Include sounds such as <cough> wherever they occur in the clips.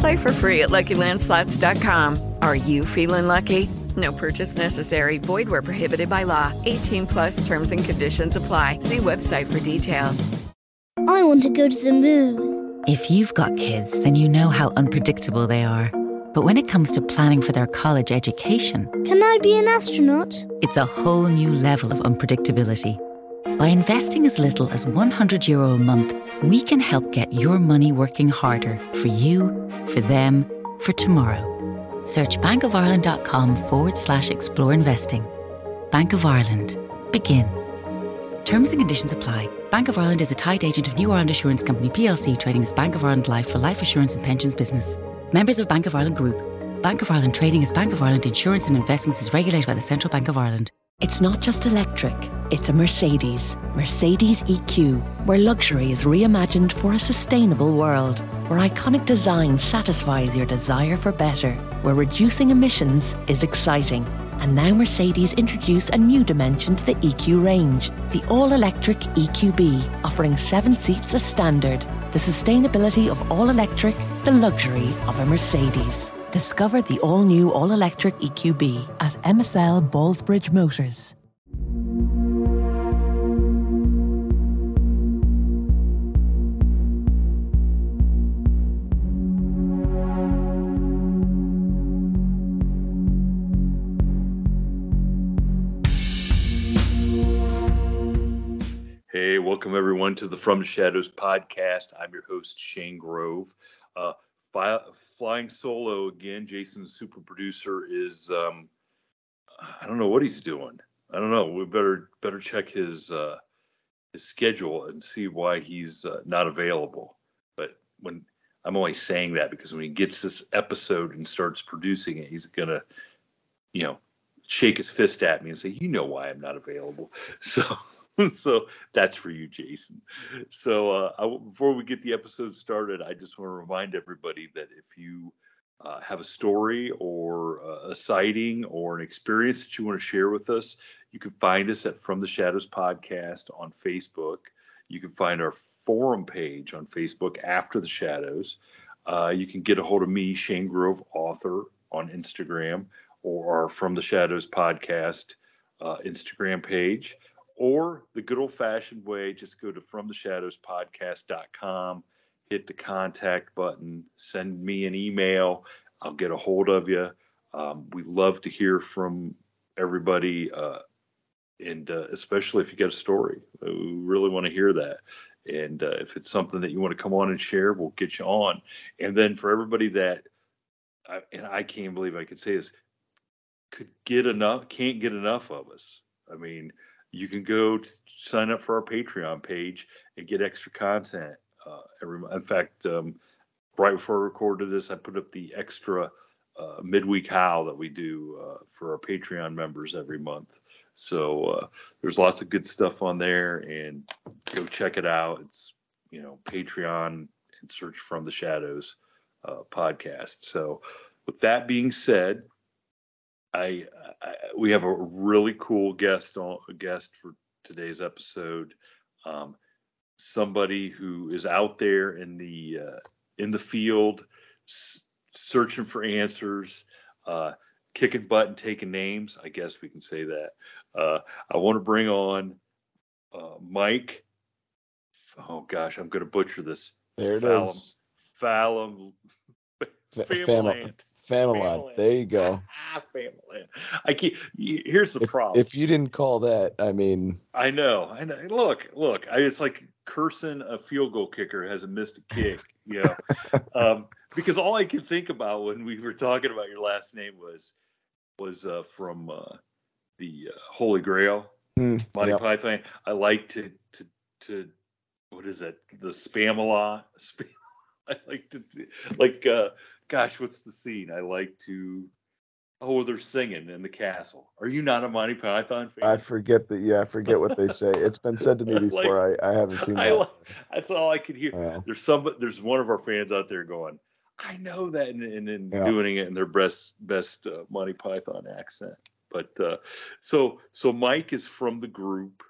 Play for free at LuckyLandSlots.com. Are you feeling lucky? No purchase necessary. Void where prohibited by law. 18 plus terms and conditions apply. See website for details. I want to go to the moon. If you've got kids, then you know how unpredictable they are. But when it comes to planning for their college education, Can I be an astronaut? it's a whole new level of unpredictability. By investing as little as 100 euro a month, we can help get your money working harder for you, for them, for tomorrow. Search bankofireland.com forward slash explore investing. Bank of Ireland. Begin. Terms and conditions apply. Bank of Ireland is a tied agent of New Ireland Assurance Company plc trading as Bank of Ireland Life for life assurance and pensions business. Members of Bank of Ireland Group. Bank of Ireland trading as Bank of Ireland Insurance and Investments is regulated by the Central Bank of Ireland. It's not just electric, it's a Mercedes. Mercedes EQ, where luxury is reimagined for a sustainable world. Where iconic design satisfies your desire for better. Where reducing emissions is exciting. And now Mercedes introduce a new dimension to the EQ range the all electric EQB, offering seven seats as standard. The sustainability of all electric, the luxury of a Mercedes. Discover the all new all electric EQB at MSL Ballsbridge Motors. Hey, welcome everyone to the From Shadows podcast. I'm your host, Shane Grove. Uh, flying solo again. Jason, super producer, is um, I don't know what he's doing. I don't know. We better better check his uh, his schedule and see why he's uh, not available. But when I'm only saying that because when he gets this episode and starts producing it, he's gonna, you know, shake his fist at me and say, "You know why I'm not available." <laughs> So. <laughs> so that's for you, Jason. So uh, I, before we get the episode started, I just want to remind everybody that if you uh, have a story or uh, a sighting or an experience that you want to share with us, you can find us at From the Shadows Podcast on Facebook. You can find our forum page on Facebook, After the Shadows. Uh, you can get a hold of me, Shane Grove, author, on Instagram or our From the Shadows Podcast uh, Instagram page or the good old fashioned way, just go to fromtheshadowspodcast.com, hit the contact button, send me an email. I'll get a hold of you. Um, we love to hear from everybody, uh, and uh, especially if you got a story. We really want to hear that. And uh, if it's something that you want to come on and share, we'll get you on. And then for everybody that, I, and I can't believe I could say this, could get enough, can't get enough of us. I mean, you can go sign up for our Patreon page and get extra content. Uh, every, in fact, um, right before I recorded this, I put up the extra uh, midweek howl that we do uh, for our Patreon members every month. So uh, there's lots of good stuff on there, and go check it out. It's you know Patreon and search from the Shadows uh, podcast. So with that being said, I, I, we have a really cool guest on guest for today's episode. Um, somebody who is out there in the uh, in the field, s- searching for answers, uh, kicking butt and taking names. I guess we can say that. Uh, I want to bring on uh, Mike. Oh gosh, I'm going to butcher this. There it Fallon, is. Fallon, <laughs> Fa- Famalant. Famelon. There you go. <laughs> Ah, Famalant. I keep. Here's the If, problem. if you didn't call that, I mean, I know. I know. Look, look. I, it's like cursing a field goal kicker has a missed a kick, you know. <laughs> um, because all I could think about when we were talking about your last name was was uh, from uh, the uh, Holy Grail, Mm, Monty yep. Python. I like to to to what is it? The spam a lot. <laughs> Spam. I like to like. uh Gosh, what's the scene? I like to. Oh, they're singing in the castle. Are you not a Monty Python fan? I forget that. Yeah, I forget what they say. It's been said to me <laughs> Like, before. I, I haven't seen I that. that's all I could hear. Yeah. There's some. There's one of our fans out there going, "I know that," and, and, and Yeah. doing it in their best best uh, Monty Python accent. But uh, so so Mike is from the group,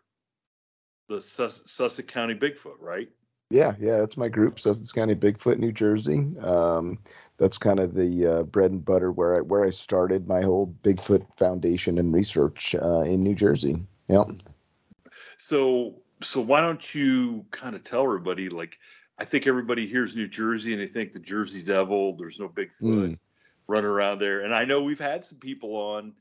the Sus- Sussex County Bigfoot, right? Yeah, yeah, that's my group, Sussex County Bigfoot, New Jersey. Um, that's kind of the uh, bread and butter where I where I started my whole Bigfoot foundation and research uh, in New Jersey. Yep. So so why don't you kind of tell everybody like I think everybody hears New Jersey and they think the Jersey Devil. There's no Bigfoot Mm. running around there, and I know we've had some people on.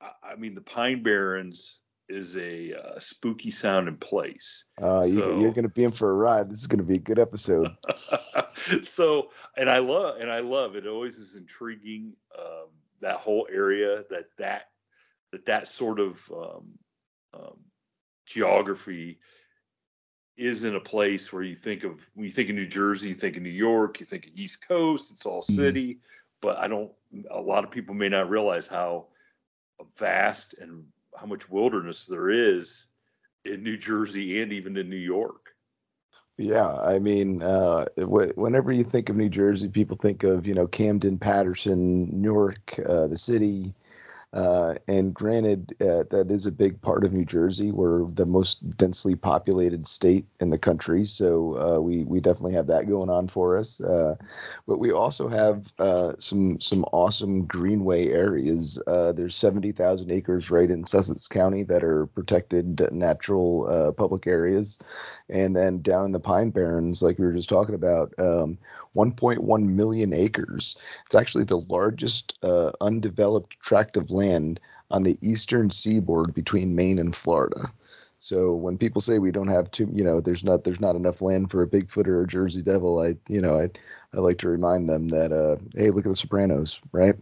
I, I mean, the Pine Barrens is a uh, spooky sounding place. Uh, you, So- you're going to be in for a ride. This is going to be a good episode. <laughs> so and I love and I love it. Always is intriguing um, that whole area that that that that sort of um, um, geography is in a place where you think of when you think of New Jersey, you think of New York, you think of East Coast. It's all Mhm. city, but I don't. A lot of people may not realize how vast and how much wilderness there is in New Jersey and even in New York. Yeah, I mean, uh, wh- whenever you think of New Jersey, people think of you know Camden, Paterson, Newark, uh, the city, uh, and granted, uh, that is a big part of New Jersey. We're the most densely populated state in the country, so uh, we we definitely have that going on for us. Uh, but we also have uh, some some awesome greenway areas. Uh, there's seventy thousand acres right in Sussex County that are protected natural public areas and then down in the Pine Barrens, like we were just talking about, um, 1.1 million acres. It's actually the largest uh, undeveloped tract of land on the eastern seaboard between Maine and Florida. So when people say we don't have too, you know, there's not there's not enough land for a Bigfoot or a Jersey Devil, I you know I I like to remind them that uh, hey, look at the Sopranos, right?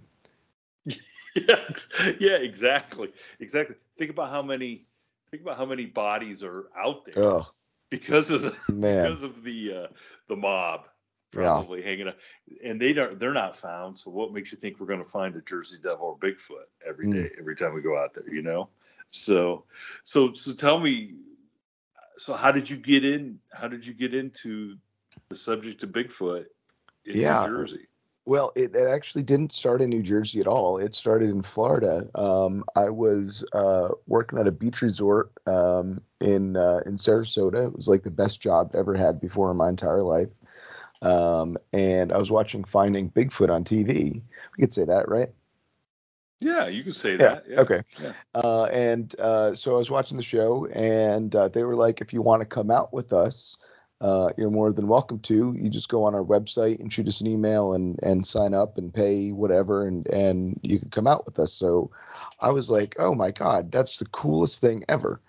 yeah, <laughs> yeah, exactly, exactly. Think about how many, think about how many bodies are out there Oh because of the <laughs> man, because of the uh, the mob Yeah. probably hanging out, and they don't they're not found. So what makes you think we're going to find a Jersey Devil or Bigfoot every Mm. day, every time we go out there? You know, so so so tell me, so how did you get in? How did you get into the subject of Bigfoot in Yeah. New Jersey? Well, it, it actually didn't start in New Jersey at all. It started in Florida. Um, I was uh, working at a beach resort um, in uh, in Sarasota. It was like the best job I ever had before in my entire life. Um, and I was watching Finding Bigfoot on TV. We could say that, right? Yeah, you can say Yeah. that. Yeah. Okay. Yeah. Uh, and uh, so I was watching the show, and uh, they were like, if you want to come out with us, uh, you're more than welcome to. You just go on our website and shoot us an email and, and sign up and pay whatever, and, and you can come out with us. So I was like, oh my God, that's the coolest thing ever.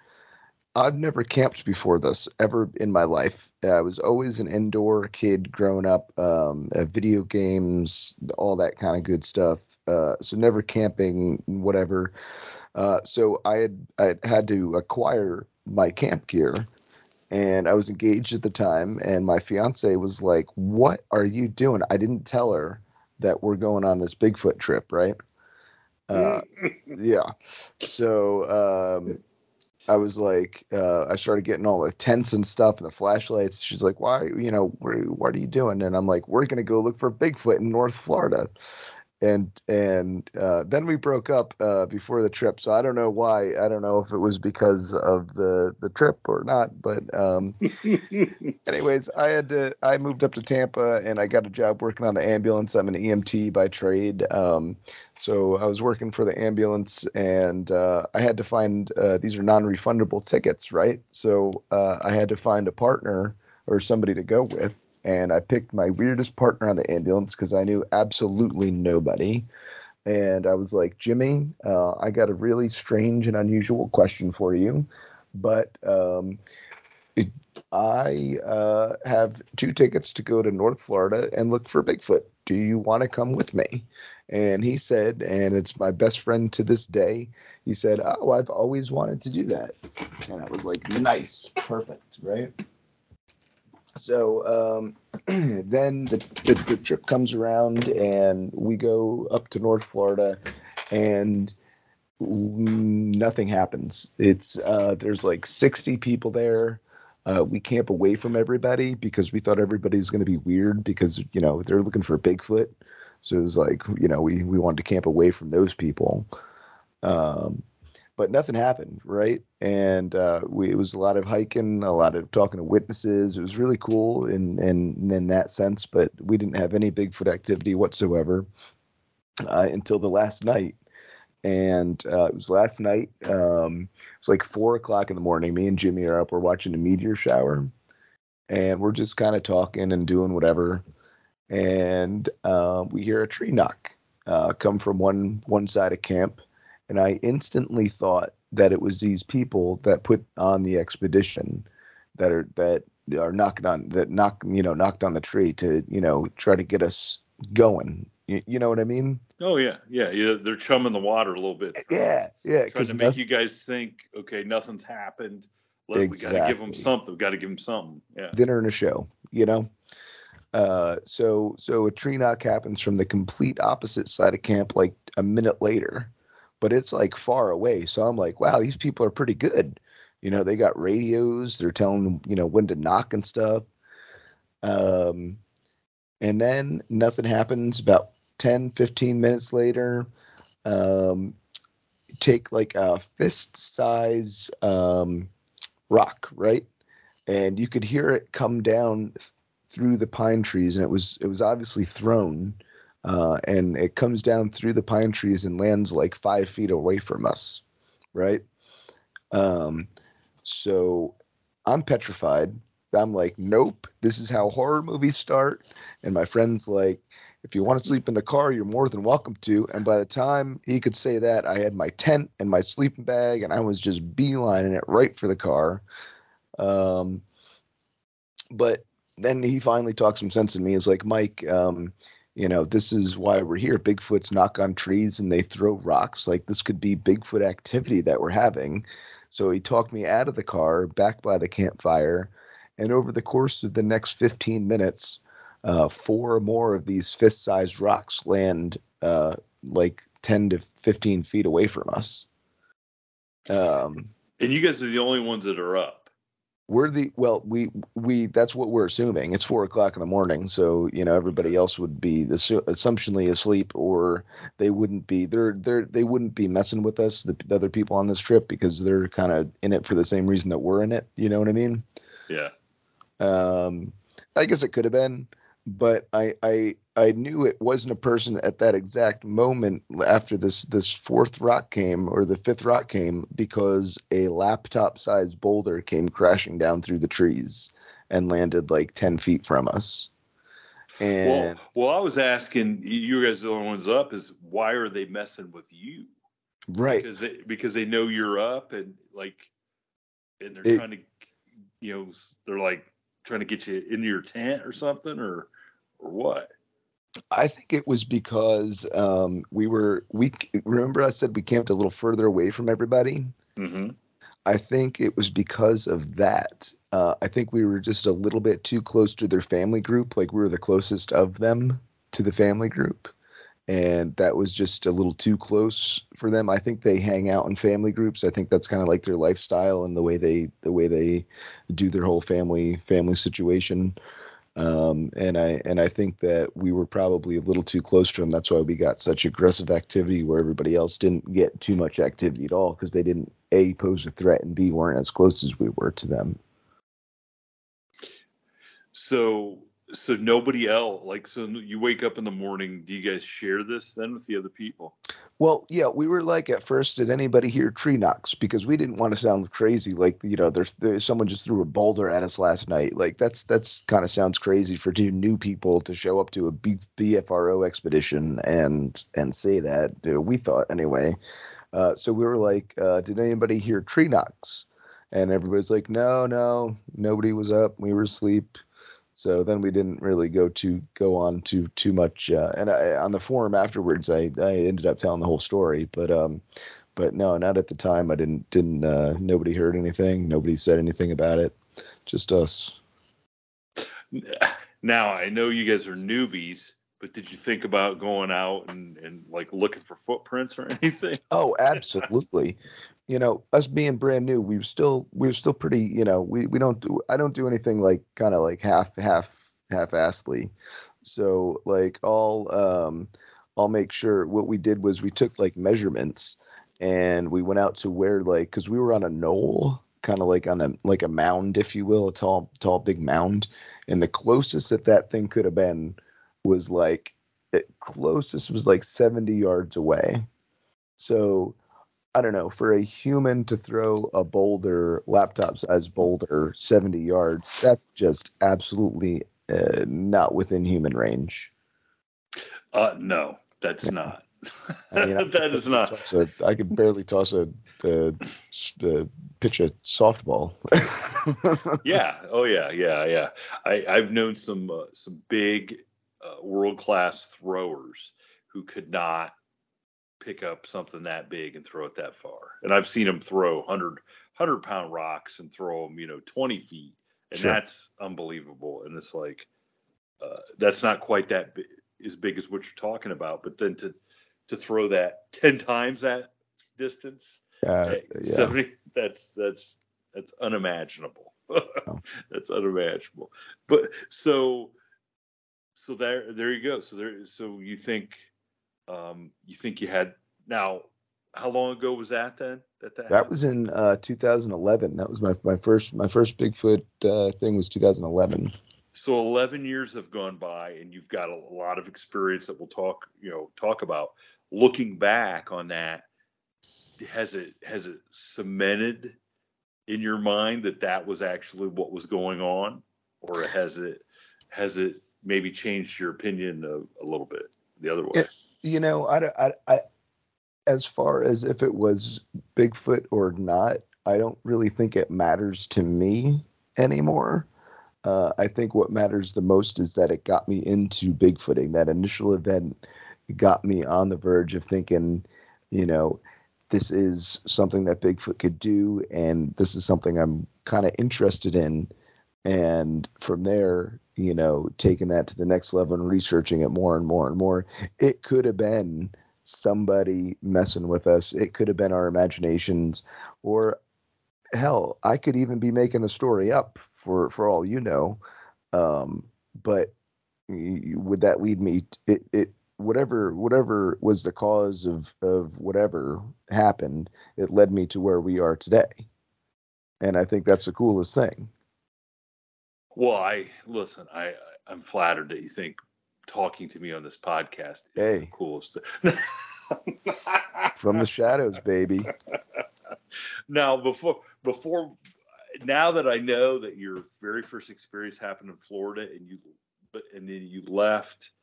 I've never camped before this ever in my life. I was always an indoor kid growing up, um, video games, all that kind of good stuff. Uh, so never camping, whatever. Uh, so I had I had to acquire my camp gear, and I was engaged at the time. And my fiance was like, "What are you doing?" I didn't tell her that we're going on this Bigfoot trip, right? Uh, <laughs> yeah. So um, I was like, uh, I started getting all the tents and stuff and the flashlights. She's like, "Why? You know, where, what are you doing?" And I'm like, "We're gonna go look for Bigfoot in North Florida." And and uh, then we broke up uh, before the trip. So I don't know why. I don't know if it was because of the the trip or not. But um, <laughs> anyways, I had to. I moved up to Tampa and I got a job working on the ambulance. I'm an EMT by trade. Um, so I was working for the ambulance, and uh, I had to find uh, these are non-refundable tickets, right? So uh, I had to find a partner or somebody to go with, and I picked my weirdest partner on the ambulance because I knew absolutely nobody. And I was like, Jimmy, uh, I got a really strange and unusual question for you, but um, it, I uh, have two tickets to go to North Florida and look for Bigfoot. Do you want to come with me? And he said, and it's my best friend to this day. He said, Oh, I've always wanted to do that. And I was like, Nice, perfect, right? So um, <clears throat> then the, the, the trip comes around, and we go up to North Florida, and nothing happens. It's uh, there's like 60 people there. Uh, we camp away from everybody because we thought everybody's going to be weird because you know they're looking for Bigfoot. So it was like you know we we wanted to camp away from those people. Um, but nothing happened, right? And uh, we, it was a lot of hiking, a lot of talking to witnesses. It was really cool in in in that sense, but we didn't have any Bigfoot activity whatsoever uh, until the last night. And uh, it was last night. Um, it was like four o'clock in the morning. Me and Jimmy are up. We're watching a meteor shower, and we're just kind of talking and doing whatever. And uh, we hear a tree knock uh, come from one one side of camp and I instantly thought that it was these people that put on the expedition that are that are knocking on that knock you know knocked on the tree to you know try to get us going. You, you know what I mean? Oh yeah, yeah, yeah. They're chumming the water a little bit. Yeah, yeah. Trying to make nothing, you guys think, okay, nothing's happened. Let, exactly. We got to give them something. We got to give them something. Yeah. Dinner and a show. You know. Uh, so so a tree knock happens from the complete opposite side of camp, like a minute later but it's like far away. So I'm like, wow, these people are pretty good. You know, they got radios. They're telling them, you know, when to knock and stuff. Um, and then nothing happens. About 10, 15 minutes later, um, take like a fist size um, rock, right? And you could hear it come down through the pine trees, and it was it was obviously thrown uh, and it comes down through the pine trees and lands like five feet away from us, right? Um, so I'm petrified. I'm like, nope, this is how horror movies start. And my friend's like, if you want to sleep in the car, you're more than welcome to. And by the time he could say that, I had my tent and my sleeping bag, and I was just beelining it right for the car. Um, but then he finally talked some sense in me. He's like, Mike, um, you know, this is why we're here. Bigfoots knock on trees and they throw rocks. Like this could be Bigfoot activity that we're having. So he talked me out of the car, back by the campfire, and over the course of the next 15 minutes, uh, four more of these fist-sized rocks land uh, like 10 to 15 feet away from us. Um, and you guys are the only ones that are up we're the well we we that's what we're assuming. It's four o'clock in the morning so you know everybody else would be assu- assumptionally asleep or they wouldn't be they're they're they wouldn't be messing with us the, the other people on this trip because they're kind of in it for the same reason that we're in it you know what i mean? Yeah. Um i guess it could have been but I, I I knew it wasn't a person at that exact moment after this this fourth rock came or the fifth rock came because a laptop sized boulder came crashing down through the trees and landed like ten feet from us. And well, well, I was asking you guys the only ones up is why are they messing with you? Right. Because they because they know you're up and like and they're it, trying to you know they're like trying to get you into your tent or something or or what? I think it was because um, we were we remember I said we camped a little further away from everybody. Mm-hmm. I think it was because of that. Uh, I think we were just a little bit too close to their family group. Like we were the closest of them to the family group, and that was just a little too close for them. I think they hang out in family groups. I think that's kind of like their lifestyle and the way they the way they do their whole family family situation. Um, and I and I think that we were probably a little too close to them. That's why we got such aggressive activity where everybody else didn't get too much activity at all because they didn't a pose a threat and b weren't as close as we were to them. So so nobody else like so you wake up in the morning do you guys share this then with the other people well yeah we were like at first did anybody hear tree knocks because we didn't want to sound crazy like you know there's, there's someone just threw a boulder at us last night like that's that's kind of sounds crazy for two new people to show up to a B, BFRO expedition and and say that we thought anyway uh, so we were like uh, did anybody hear tree knocks and everybody's like, no, no, nobody was up. We were asleep. So then we didn't really go to go on to too much. Uh, and I, on the forum afterwards, I, I ended up telling the whole story. But um, but no, not at the time. I didn't didn't. Uh, nobody heard anything. Nobody said anything about it. Just us. Now I know you guys are newbies, but did you think about going out and, and like looking for footprints or <laughs> anything? Oh, absolutely. You know, us being brand new, we were still we were still pretty. You know, we we don't do. I don't do anything like kind of like half half half assedly. So like all um, I'll make sure what we did was we took like measurements and we went out to where like because we were on a knoll kind of like on a like a mound if you will a tall tall big mound and the closest that that thing could have been was like it closest was like 70 yards away so i don't know for a human to throw a boulder laptop size boulder 70 yards that's just absolutely uh, not within human range Uh, no, that's not. I mean, I <laughs> that is not. a- I could barely toss a, a, a pitch a softball. <laughs> yeah. Oh yeah. Yeah. Yeah. I, I've known some uh, some big uh, world class throwers who could not pick up something that big and throw it that far. And I've seen them throw 100, 100 pound rocks and throw them, you know, 20 feet. And Sure. that's unbelievable. And it's like, uh, that's not quite that big, as big as what you're talking about. But then to, to throw that <laughs> 10 times that distance, Uh, yeah. 70, that's, that's, that's unimaginable. Oh. <laughs> that's unimaginable. But so, so there, there you go. So there, so you think, um, you think you had now, how long ago was that then? That that, That was in uh, 2011. That was my, my first my first Bigfoot uh, thing was 2011. so 11 years have gone by and you've got a lot of experience that we'll talk, you know, talk about looking back on that. Has it, has it cemented in your mind that that was actually what was going on or has it, has it maybe changed your opinion a, a little bit the other way? It- You know, I, I, I as far as if it was Bigfoot or not, I don't really think it matters to me anymore. Uh, I think what matters the most is that it got me into Bigfooting. That initial event got me on the verge of thinking, you know, this is something that Bigfoot could do, and this is something I'm kind of interested in. And from there, you know, taking that to the next level and researching it more and more and more, it could have been somebody messing with us. It could have been our imaginations, or hell, I could even be making the story up for for all you know. Um, but would that lead me? It it whatever whatever was the cause of of whatever happened, it led me to where we are today, and I think that's the coolest thing. Well, I listen. I I'm flattered that you think talking to me on this podcast is the coolest. <laughs> From the shadows, baby. now, before before now that I know that your very first experience happened in Florida and you but and then you left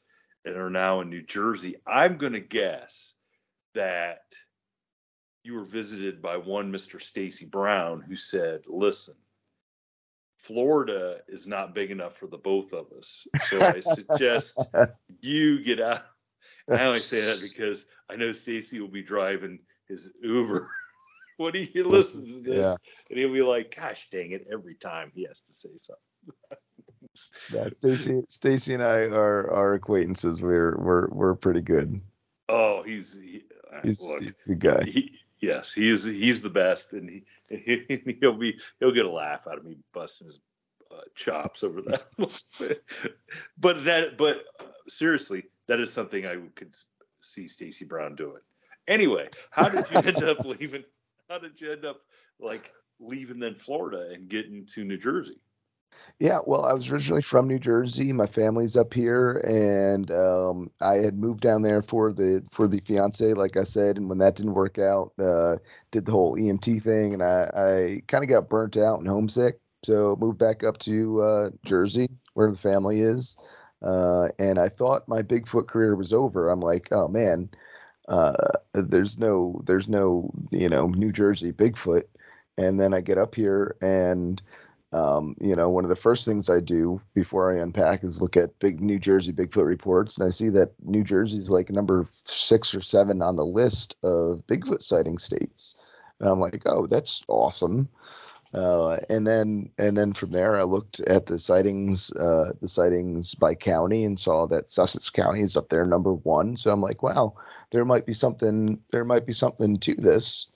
and are now in New Jersey, I'm going to guess that you were visited by one Mr. Stacy Brown who said, "Listen, Florida is not big enough for the both of us. So I <laughs> suggest you get out. I only say that because I know Stacy will be driving his Uber <laughs> when he listens to this, Yeah. and he'll be like, "Gosh, dang it!" Every time he has to say something. Yeah, Stacy, Stacy and I are are acquaintances. We're we're we're pretty good. Oh, he's he, He's, look, he's a good guy. he, yes, he's he's the best, and he <laughs> he'll be he'll get a laugh out of me busting his uh, chops over that. <laughs> but that but seriously, that is something I could see Stacy Brown doing. Anyway, how did you end up <laughs> leaving? How did you end up like leaving then Florida and getting to New Jersey? Yeah, well, I was originally from New Jersey. My family's up here, and um, I had moved down there for the for the fiance, like I said. And when that didn't work out, uh, did the whole EMT thing, and I, I kind of got burnt out and homesick. So moved back up to uh, Jersey, where the family is. Uh, and I thought my Bigfoot career was over. I'm like, oh man, uh, there's no there's no you know New Jersey Bigfoot. and then I get up here and um, you know, one of the first things I do before I unpack is look at big New Jersey Bigfoot reports, and I see that New Jersey's like number six or seven on the list of Bigfoot sighting states, and I'm like, oh, that's awesome. Uh, and then and then from there, I looked at the sightings, uh, the sightings by county, and saw that Sussex County is up there number one. So I'm like, wow, there might be something. There might be something to this.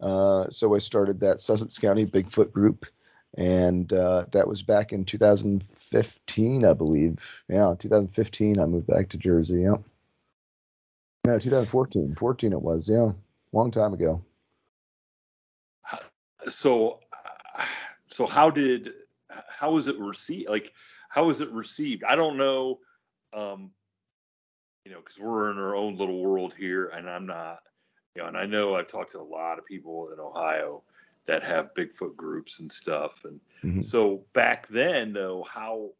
Uh, so I started that Sussex County Bigfoot group and uh, that was back in 2015, I believe. Yeah, 2015. I moved back to Jersey. Yeah. No, 2014. 14 it was. Yeah, long time ago. So, so how did how was it received? Like, how was it received? I don't know. Um, you know, because we're in our own little world here, and I'm not. You know, and I know I've talked to a lot of people in Ohio that have Bigfoot groups and stuff. And mm-hmm. so back then, though, how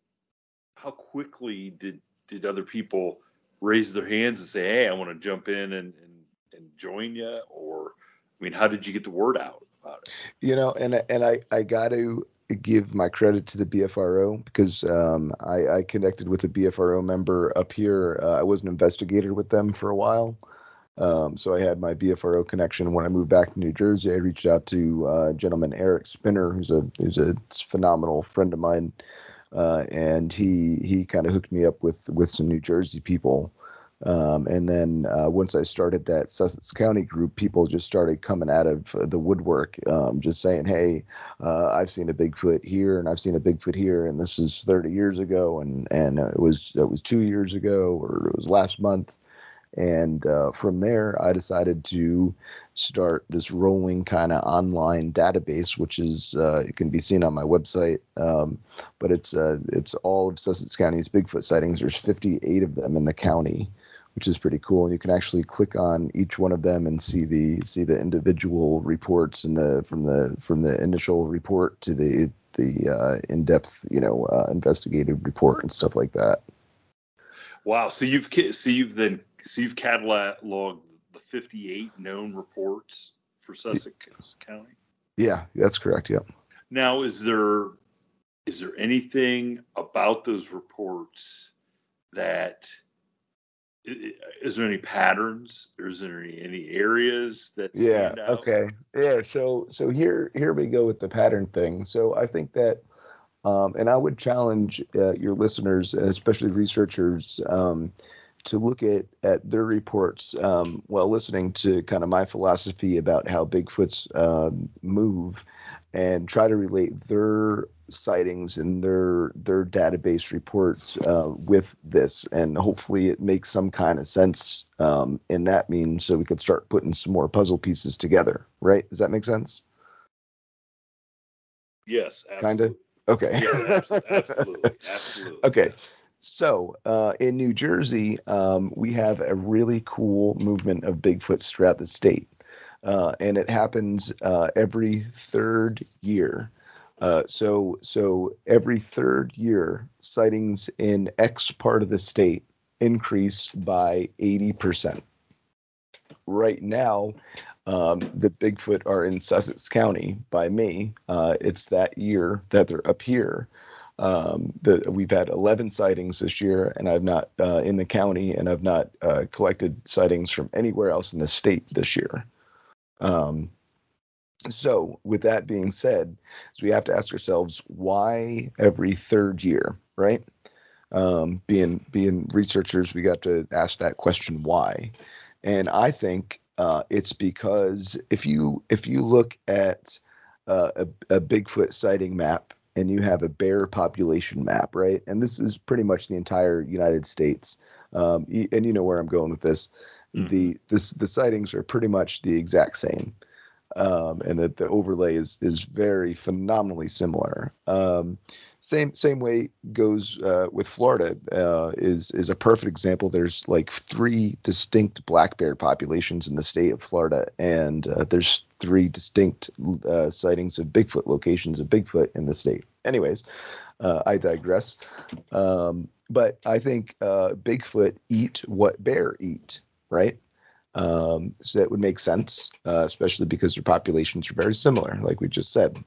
how quickly did did other people raise their hands and say, "Hey, I want to jump in and and, and join you"? Or, I mean, how did you get the word out about it? You know, and and I I got to give my credit to the BFRO because um, I, I connected with a BFRO member up here. Uh, I was an investigator with them for a while. Um, so I had my BFRO connection. When I moved back to New Jersey, I reached out to uh, gentleman Eric Spinner, who's a who's a phenomenal friend of mine, uh, and he he kind of hooked me up with with some New Jersey people. Um, and then uh, once I started that Sussex County group, people just started coming out of the woodwork, um, just saying, "Hey, uh, I've seen a Bigfoot here, and I've seen a Bigfoot here, and this is 30 years ago, and and it was it was two years ago, or it was last month." And uh, from there, I decided to start this rolling kind of online database, which is uh, it can be seen on my website. Um, but it's uh, it's all of Sussex County's Bigfoot sightings. There's 58 of them in the county, which is pretty cool. And you can actually click on each one of them and see the see the individual reports and the from the from the initial report to the the uh, in-depth you know uh, investigative report and stuff like that. Wow. So you've so you've then so you've cataloged the 58 known reports for Sussex County. Yeah, that's correct. Yep. Now, is there is there anything about those reports that is there any patterns? Is there any, any areas that yeah okay yeah so so here here we go with the pattern thing. So I think that um, and I would challenge uh, your listeners, especially researchers, um, to look at at their reports um, while listening to kind of my philosophy about how Bigfoots uh, move, and try to relate their sightings and their their database reports uh, with this, and hopefully it makes some kind of sense um, in that means, so we could start putting some more puzzle pieces together. Right? Does that make sense? Yes, kind of. Okay. Yeah, absolutely, <laughs> absolutely. okay. So, uh, in New Jersey, um, we have a really cool movement of Bigfoots throughout the state. Uh, and it happens uh, every third year. Uh, so, so every third year, sightings in X part of the state increase by 80%. Right now, um, the Bigfoot are in Sussex County by me. Uh, it's that year that they're up here. Um, the, we've had 11 sightings this year, and I've not uh, in the county, and I've not uh, collected sightings from anywhere else in the state this year. Um, so, with that being said, we have to ask ourselves why every third year, right? Um, being being researchers, we got to ask that question why. And I think uh, it's because if you if you look at uh, a, a Bigfoot sighting map and you have a bear population map, right? And this is pretty much the entire United States. Um, and you know where I'm going with this. Mm-hmm. The this the sightings are pretty much the exact same, um, and that the overlay is is very phenomenally similar. Um, same same way goes uh, with Florida uh, is is a perfect example. There's like three distinct black bear populations in the state of Florida, and uh, there's three distinct uh, sightings of Bigfoot locations of Bigfoot in the state. Anyways, uh, I digress. Um, but I think uh, Bigfoot eat what bear eat, right? Um, so that would make sense, especially because their populations are very similar, like we just said.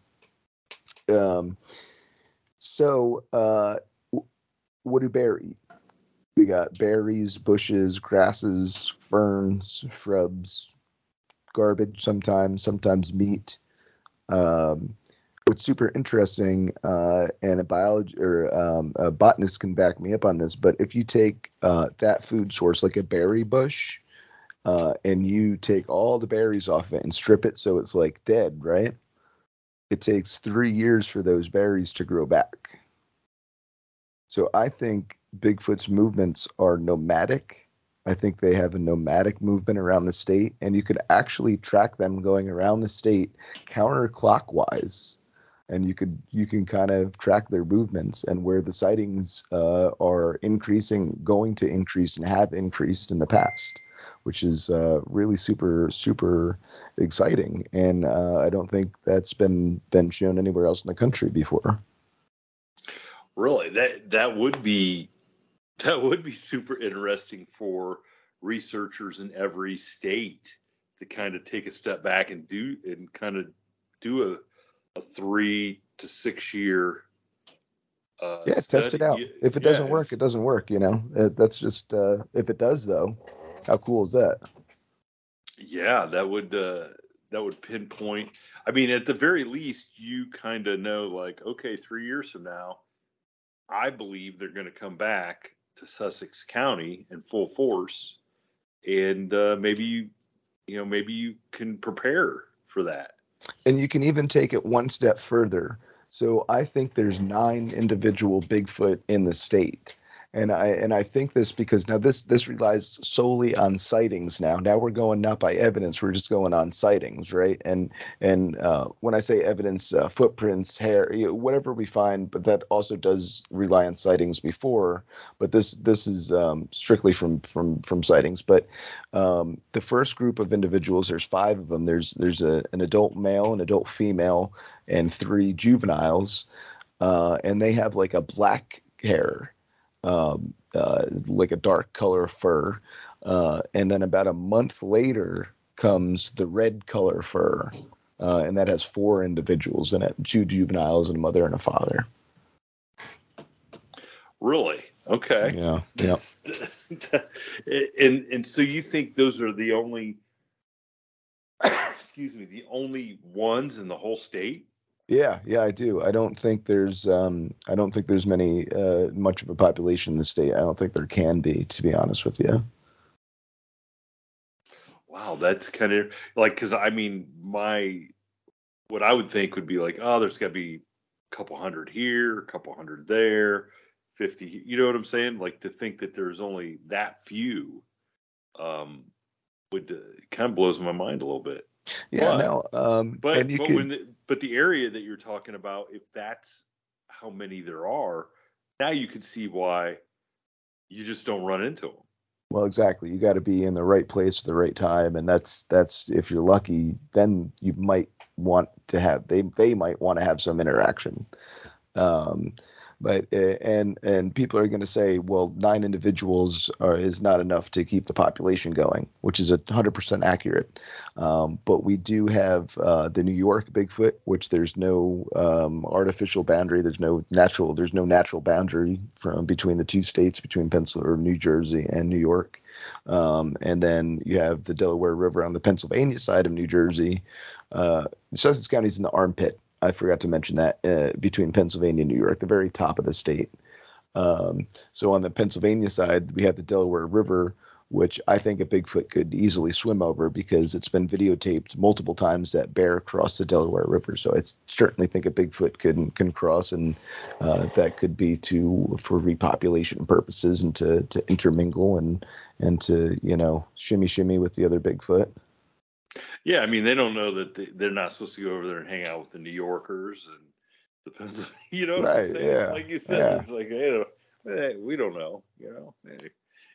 Um, so, uh, what do eat? We got berries, bushes, grasses, ferns, shrubs, garbage sometimes, sometimes meat. Um, what's super interesting, uh, and a biology or um, a botanist can back me up on this, but if you take uh, that food source, like a berry bush, uh, and you take all the berries off it and strip it so it's like dead, right? It takes three years for those berries to grow back. So I think Bigfoot's movements are nomadic. I think they have a nomadic movement around the state, and you could actually track them going around the state counterclockwise and you could you can kind of track their movements and where the sightings uh, are increasing, going to increase, and have increased in the past, which is uh, really super super exciting. And uh, I don't think that's been been shown anywhere else in the country before. Really, that that would be that would be super interesting for researchers in every state to kind of take a step back and do and kind of do a a three to six year. Uh, yeah, study. test it out. If it Yeah, doesn't work, it doesn't work. You know, that's just uh, if it does though. How cool is that? Yeah, that would uh, that would pinpoint. I mean, at the very least, you kind of know, like, okay, three years from now, I believe they're going to come back to Sussex County in full force, and uh, maybe you, you know, maybe you can prepare for that. And you can even take it one step further. So I think there's nine individual Bigfoot in the state. And I and I think this because now this this relies solely on sightings now. Now we're going not by evidence, we're just going on sightings, right? And and uh, when I say evidence, uh, footprints, hair, you know, whatever we find, but that also does rely on sightings before. But this this is um, strictly from from from sightings. But um, the first group of individuals, there's five of them. There's there's a, an adult male, an adult female, and three juveniles, uh, and they have like a black hair, um, uh, like a dark color fur, uh, and then about a month later comes the red color fur, uh, and that has four individuals in it, two juveniles, and a mother and a father. Really? Okay. Yeah, yeah. <laughs> <laughs> and and so you think those are the only <coughs> excuse me the only ones in the whole state Yeah, yeah, I do. I don't think there's um I don't think there's many uh much of a population in the state. I don't think there can be, to be honest with you. wow that's kind of like because i mean my what i would think would be like oh there's got to be a couple hundred here a couple hundred there 50 you know what i'm saying like to think that there's only that few um would uh, kind of blows my mind a little bit Yeah, But- no. Um But but could, when the, but the area that you're talking about, if that's how many there are, now you can see why you just don't run into them. well exactly. You got to be in the right place at the right time and that's that's if you're lucky, then you might want to have they they might want to have some interaction. Um but uh, and and people are going to say, well, nine individuals are, is not enough to keep the population going, which is a hundred percent accurate. Um, but we do have uh, the New York Bigfoot, which there's no um, artificial boundary. There's no natural. There's no natural boundary from between the two states, between Pennsylvania or New Jersey and New York. Um, and then you have the Delaware River on the Pennsylvania side of New Jersey. Uh, Sussex is in the armpit. I forgot to mention that uh, between Pennsylvania and New York, the very top of the state. Um, so on the Pennsylvania side, we have the Delaware River, which I think a Bigfoot could easily swim over because it's been videotaped multiple times that bear crossed the Delaware River. So I certainly think a Bigfoot can can cross, and uh, that could be to for repopulation purposes and to to intermingle and and to you know shimmy shimmy with the other Bigfoot. Yeah, I mean they don't know that they, they're not supposed to go over there and hang out with the New Yorkers and the Pennsylvania. <laughs> You know Right, yeah, Like you said, yeah. it's like hey, hey, we don't know. You know, Hey,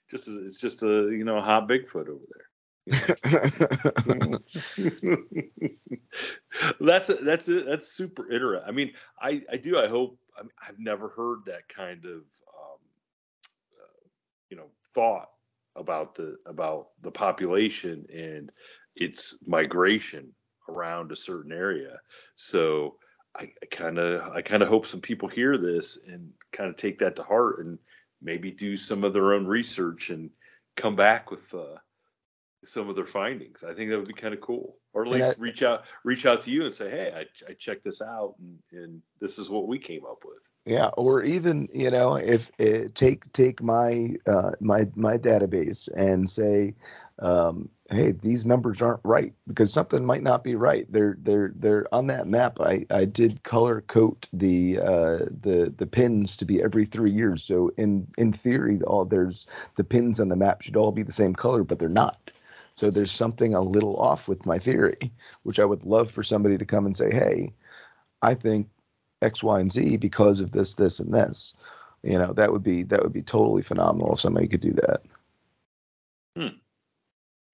just it's just a you know a hot Bigfoot over there. <laughs> <laughs> that's that's that's super interesting. I mean, I I do. I hope. I mean, I've never heard that kind of um, uh, you know thought about the about the population and its migration around a certain area. So I kind of I kind of hope some people hear this and kind of take that to heart and maybe do some of their own research and come back with uh, some of their findings. I think that would be kind of cool, or at least reach out reach out to you and say, "Hey, I, I checked this out, and, and this is what we came up with." Yeah, or even you know, if uh, take take my uh, my my database and say, um, hey, these numbers aren't right because something might not be right. They're they're they're on that map. I, I did color code the uh, the the pins to be every three years. So in in theory, all there's the pins on the map should all be the same color, but they're not. So there's something a little off with my theory, which I would love for somebody to come and say, hey, I think X, Y, and Z because of this, this, and this. You know, that would be that would be totally phenomenal if somebody could do that. Hmm.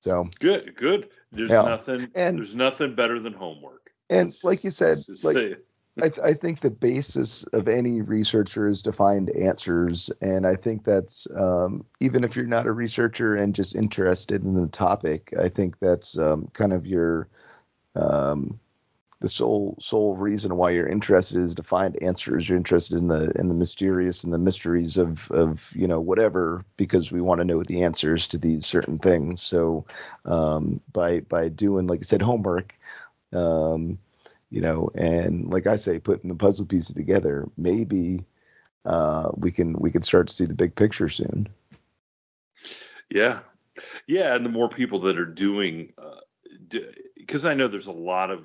So good, good. There's yeah. nothing and, there's nothing better than homework. And like just, you said, like I, th- I, think the basis of any researcher is to find answers, and I think that's um, even if you're not a researcher and just interested in the topic, I think that's um, kind of your um, the sole sole reason why you're interested is to find answers. You're interested in the in the mysterious and the mysteries of of you know whatever because we want to know the answers to these certain things. So um, by by doing like I said homework, um, you know, and like I say, putting the puzzle pieces together, maybe uh, we can we can start to see the big picture soon. Yeah, yeah, and the more people that are doing, Uh, because I know there's a lot of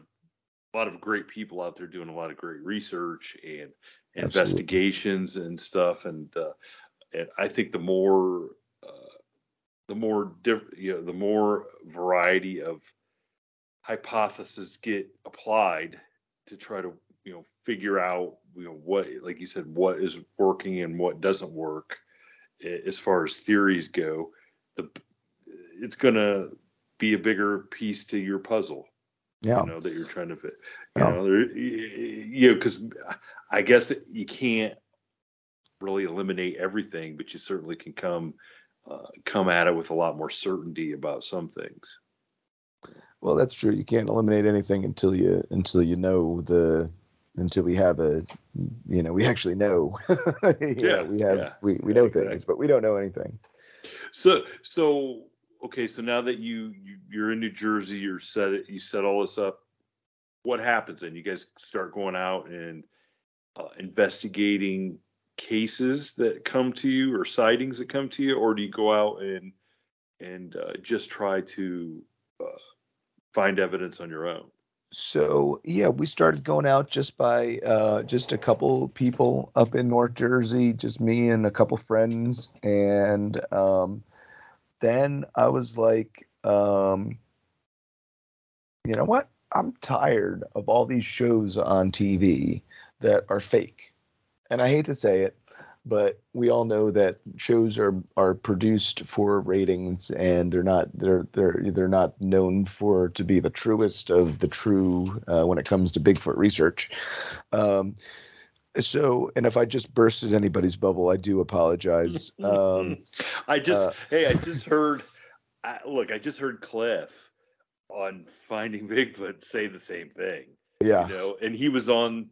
a lot of great people out there doing a lot of great research and investigations and stuff and uh, and I think the more uh, the more diff- you know the more variety of hypotheses get applied to try to you know figure out you know what like you said what is working and what doesn't work as far as theories go the it's going to be a bigger piece to your puzzle yeah. you know that you're trying to fit you yeah. know there, you know because i guess you can't really eliminate everything but you certainly can come uh, come at it with a lot more certainty about some things well that's true you can't eliminate anything until you until you know the until we have a you know we actually know <laughs> yeah we have yeah. we, we know exactly. things but we don't know anything so so okay, so now that you, you you're in New Jersey, you're set it, you set all this up. What happens then? You guys start going out and uh, investigating cases that come to you or sightings that come to you, or do you go out and and uh, just try to uh, find evidence on your own? So yeah, we started going out just by uh, just a couple people up in North Jersey, just me and a couple friends, and um, then I was like, um, you know what? I'm tired of all these shows on TV that are fake. And I hate to say it, but we all know that shows are are produced for ratings and they're not they're they're they're not known for to be the truest of the true uh, when it comes to Bigfoot research. Um, so and if i just bursted anybody's bubble i do apologize <laughs> um, i just uh, hey i just heard I, look i just heard cliff on finding bigfoot say the same thing yeah you know and he was on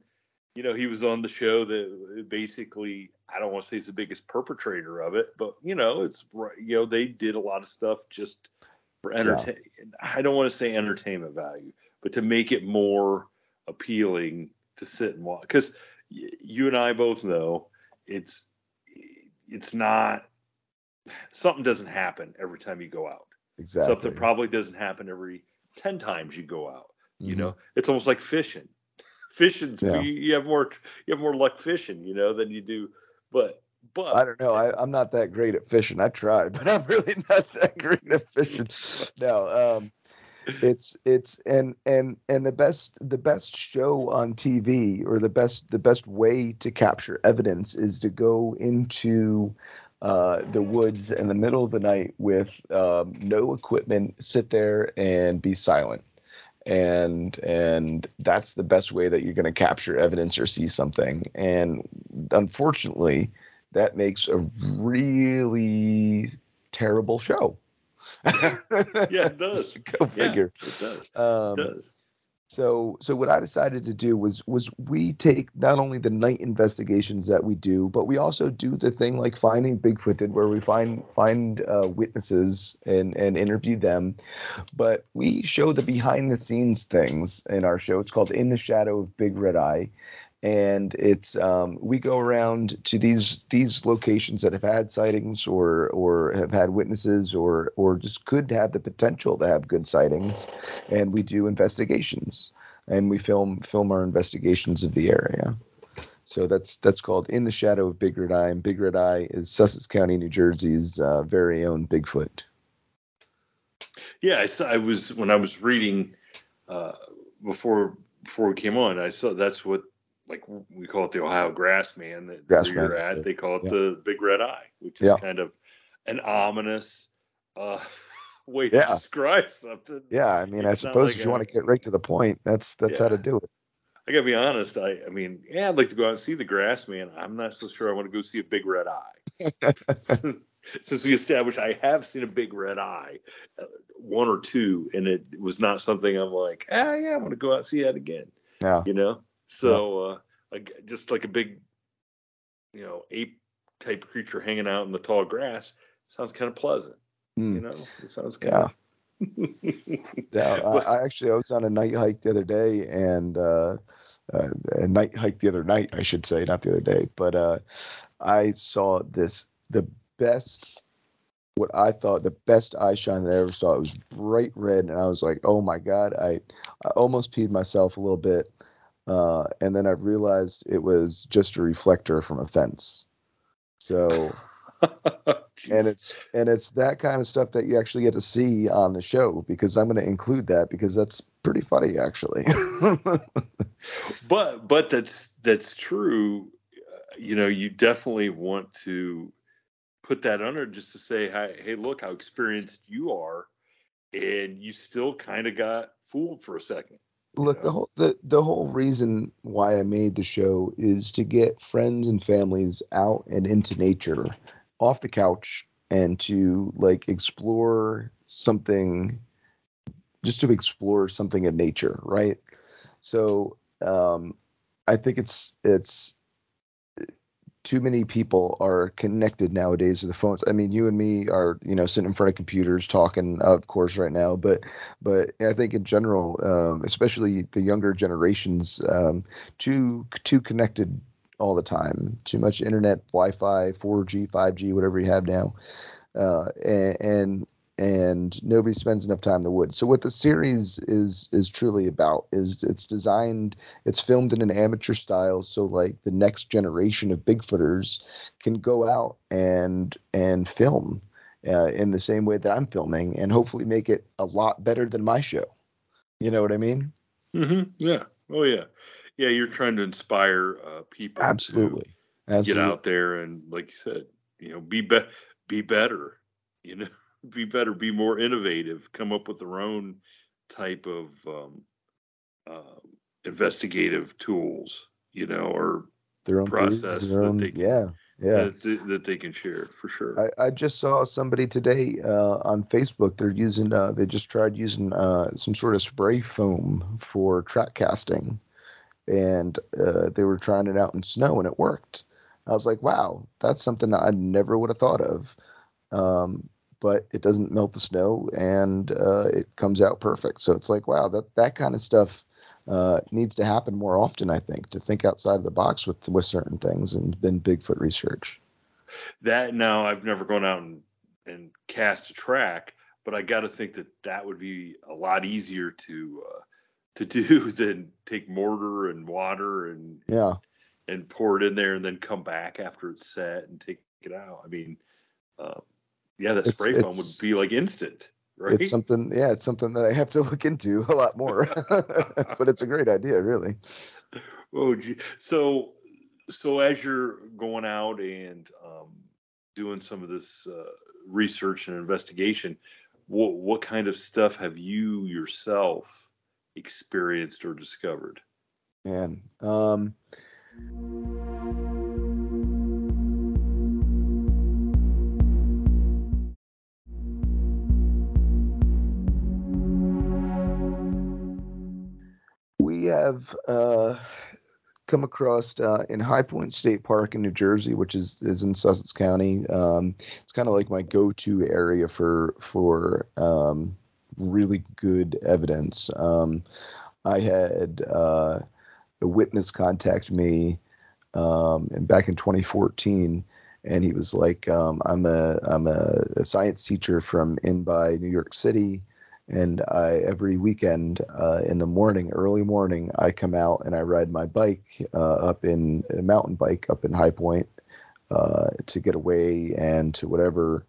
you know he was on the show that basically i don't want to say he's the biggest perpetrator of it but you know it's you know they did a lot of stuff just for entertainment yeah. i don't want to say entertainment value but to make it more appealing to sit and watch because you and I both know it's it's not something doesn't happen every time you go out. Exactly. Something probably doesn't happen every 10 times you go out. Mm-hmm. You know, it's almost like fishing. <laughs> fishing yeah. you, you, have more you have more luck fishing, you know, than you do but but I don't know. I, I'm not that great at fishing. I try, <laughs> but I'm really not that great at fishing. No, um it's it's and and and the best the best show on TV or the best the best way to capture evidence is to go into uh, the woods in the middle of the night with um, no equipment, sit there and be silent, and and that's the best way that you're going to capture evidence or see something. And unfortunately, that makes a really terrible show. Yeah, it <laughs> does. Go figure. Yeah, it does. Um, it does. So, so what I decided to do was was we take not only the night investigations that we do, but we also do the thing like finding Bigfoot did, where we find find uh, witnesses and and interview them, but we show the behind the scenes things in our show. It's called In the Shadow of Big Red Eye, and it's um, we go around to these these locations that have had sightings or or have had witnesses or or just could have the potential to have good sightings, and we do investigations and we film film our investigations of the area. So that's that's called In the Shadow of Big Red Eye, and Big Red Eye is Sussex County, New Jersey's uh, very own Bigfoot. Yeah, I, saw, I was when I was reading uh, before before we came on. I saw that's what like we call it the Ohio grass man that Grass where you're man, at. They call it yeah. the big red eye, which is Yeah. kind of an ominous uh, <laughs> way Yeah. to describe something. Yeah, I mean, I It's not suppose like if you a- want to get right to the point, that's that's how to do it. I gotta be honest. I, I mean, yeah, I'd like to go out and see the grass man. I'm not so sure I want to go see a big red eye. <laughs> Since we established, I have seen a big red eye, uh, one or two, and it was not something I'm like, ah, yeah, I want to go out and see that again. Yeah. You know, so uh, like just like a big, you know, ape type creature hanging out in the tall grass sounds kind of pleasant. Hmm. You know, it sounds kind Yeah. of. <laughs> Yeah, I, I actually I was on a night hike the other day, and uh, uh, a night hike the other night, I should say, not the other day. But uh, I saw this the best, what I thought the best eye shine that I ever saw. It was bright red, and I was like, oh my god! I I almost peed myself a little bit, uh, and then I realized it was just a reflector from a fence. So <laughs> and it's and it's that kind of stuff that you actually get to see on the show because I'm going to include that because that's pretty funny actually. <laughs> but but that's that's true Uh, you know you definitely want to put that under just to say hey, hey look how experienced you are and you still kind of got fooled for a second Look, the whole the, the whole reason why I made the show is to get friends and families out and into nature, off the couch, and to like explore something, just to explore something in nature, right? So um, I think it's it's too many people are connected nowadays with the phones. I mean, you and me are, you know, sitting in front of computers talking, of course, right now. But, but I think in general, um, especially the younger generations, um, too too connected all the time. Too much internet, Wi-Fi, 4G, 5G, whatever you have now, uh, and, and and nobody spends enough time in the woods. So what the series is is truly about is it's designed, it's filmed in an amateur style, so like the next generation of Bigfooters can go out and and film uh, in the same way that I'm filming, and hopefully make it a lot better than my show. You know what I mean? mm-hmm. yeah oh yeah yeah you're trying to inspire uh, people Absolutely. to, Absolutely. get out there and like you said you know be be- be better you know be better be more innovative come up with their own type of um, uh, investigative tools you know or Their own theories, process their that own- they can- yeah, yeah. that, they, that they can share for sure I, I just saw somebody today uh, on Facebook. They're using, uh, they just tried using uh, some sort of spray foam for track casting, and uh, they were trying it out in snow, and it worked. I was like, wow, that's something I never would have thought of. Um, but it doesn't melt the snow, and uh, it comes out perfect. So it's like, wow, that that kind of stuff uh, needs to happen more often. I think to think outside of the box with with certain things, and been Bigfoot research. that now i've never gone out and, and cast a track but i got to think that that would be a lot easier to uh, to <laughs> do than take mortar and water and Yeah. and pour it in there and then come back after it's set and take it out i mean uh, yeah that It's- spray foam would be like instant right It's something, yeah, it's something that I have to look into <laughs> a lot more. <laughs> but it's a great idea, really. Oh, gee. so so as you're going out and um, doing some of this uh, research and investigation, what what kind of stuff have you yourself experienced or discovered? Man, um, have uh, come across uh, in High Point State Park in New Jersey, which is is in Sussex County. Um, it's kind of like my go-to area for for um, really good evidence. Um, I had uh, a witness contact me um, and back in 2014 and he was like, um, "I'm a I'm a, a, science teacher from in by New York City, and I every weekend uh, in the morning, early morning, I come out and I ride my bike uh, up in a mountain bike up in High Point uh, to get away and to whatever,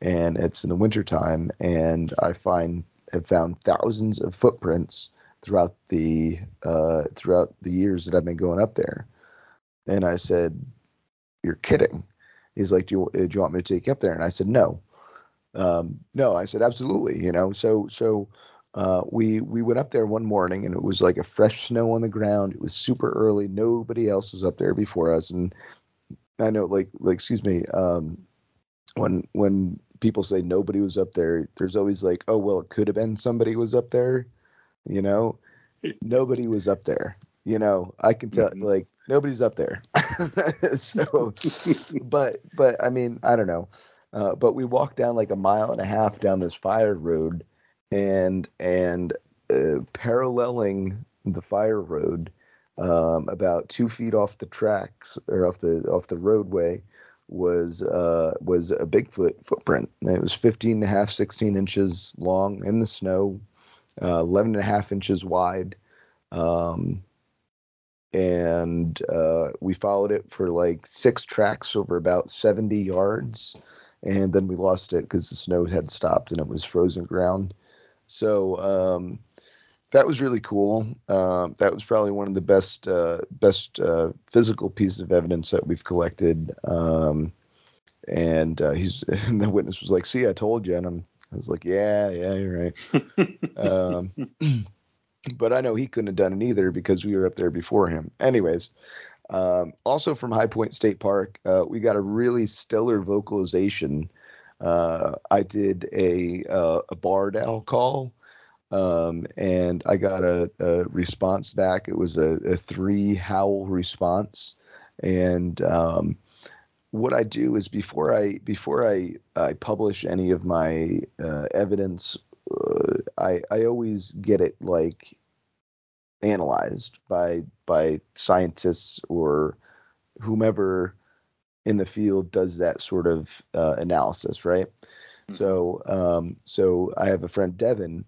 and it's in the wintertime, and I find have found thousands of footprints throughout the uh, throughout the years that I've been going up there." And I said, "You're kidding." He's like, "Do you, do you want me to take you up there?" And I said, "No." Um, no, I said, "Absolutely." You know, so so uh, we we went up there one morning, and it was like a fresh snow on the ground. It was super early. Nobody else was up there before us, and I know, like like excuse me, um, when when people say nobody was up there, there's always like, oh well, it could have been somebody was up there. You know, nobody was up there. You know, I can tell mm-hmm. like nobody's up there. <laughs> so, but but I mean, I don't know. Uh, but we walked down like a mile and a half down this fire road, and and uh, paralleling the fire road, um, about two feet off the tracks or off the off the roadway, was uh, was a Bigfoot footprint. it was 15 and a half, 16 inches long in the snow, uh, 11 and a half inches wide. Um, and uh, we followed it for like six tracks over about 70 yards and then we lost it because the snow had stopped and it was frozen ground. So um, that was really cool. Um, that was probably one of the best uh, best uh, physical pieces of evidence that we've collected. Um, and uh, he's <laughs> and the witness was like see i told you and I'm, i was like yeah yeah you're right. <laughs> Um, <clears throat> but I know he couldn't have done it either because we were up there before him. Anyways, um, also from High Point State Park, uh, we got a really stellar vocalization. Uh, I did a uh, a owl call, um, and I got a, a, response back. It was a, a three howl response, and um, what I do is before I before I I publish any of my uh, evidence uh, I I always get it like analyzed by by scientists or whomever in the field does that sort of uh, analysis, right? Mm-hmm. So um, so I have a friend Devin,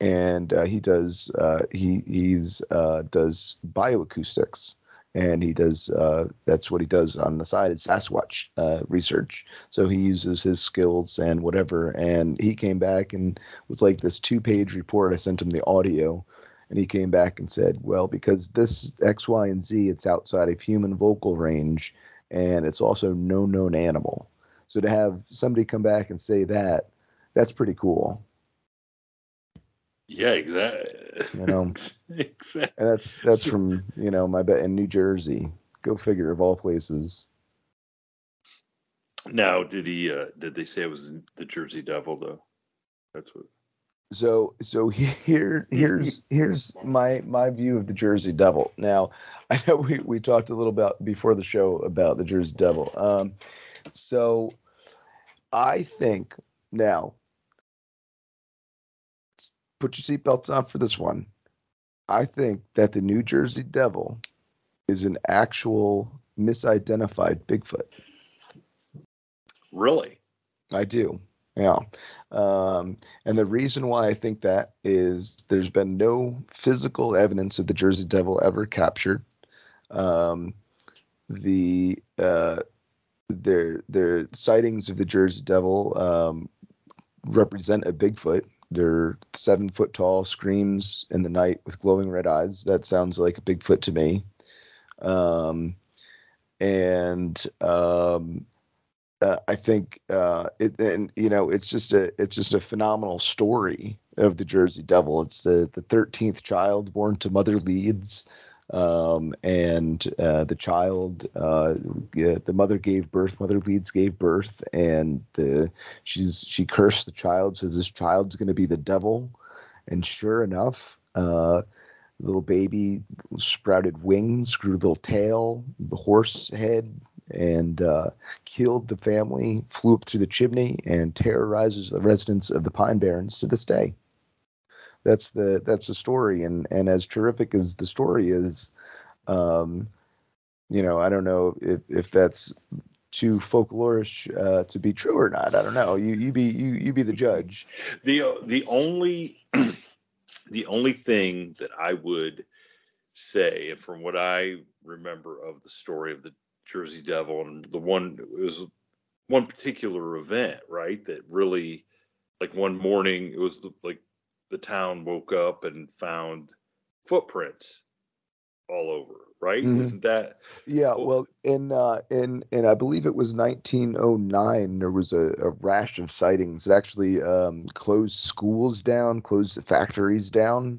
and uh, he does uh, he he's uh, does bioacoustics and he does uh, that's what he does on the side is Sasquatch uh, research. So he uses his skills and whatever. And he came back and with like this two page report. I sent him the audio, and he came back and said, well, because this X, Y, and Z, it's outside of human vocal range, and it's also no known animal. So to have somebody come back and say that, that's pretty cool. Yeah, exactly. You know, <laughs> exactly. And that's that's so, from you know my bet in New Jersey. Go figure, of all places. Now, did he? uh Did they say it was the Jersey Devil though? That's what. So so here here's <laughs> here's my my view of the Jersey Devil. Now, <laughs> I know we we talked a little about before the show about the Jersey Devil. Um, so I think now put your seatbelts on for this one. I think that the New Jersey Devil is an actual misidentified Bigfoot. Really? I do. Yeah. Um, and the reason why I think that is there's been no physical evidence of the Jersey Devil ever captured. Um, the uh, their their sightings of the Jersey Devil um, represent a Bigfoot. They're seven foot tall, screams in the night with glowing red eyes. That sounds like a Bigfoot to me. Um, and um, uh, I think uh, it, and you know, it's just a it's just a phenomenal story of the Jersey Devil. It's the the thirteenth child born to Mother Leeds um, and uh, the child, uh, the mother gave birth. Mother Leeds gave birth, and the she's she cursed the child, so this child's going to be the devil. And sure enough, uh, little baby sprouted wings, grew a little tail, the horse head, and uh, killed the family, flew up through the chimney, and terrorizes the residents of the Pine Barrens to this day. That's the that's the story, and and as terrific as the story is, um, you know, I don't know if if that's too folklorish uh, to be true or not. I don't know. You you be you you be the judge. The the only <clears throat> the only thing that I would say, and from what I remember of the story of the Jersey Devil, and the one it was one particular event, right? That really, like one morning, it was the, like the town woke up and found footprints all over right mm-hmm. isn't that yeah well in uh in in i believe it was 1909 there was a, a rash of sightings it actually um closed schools down closed the factories down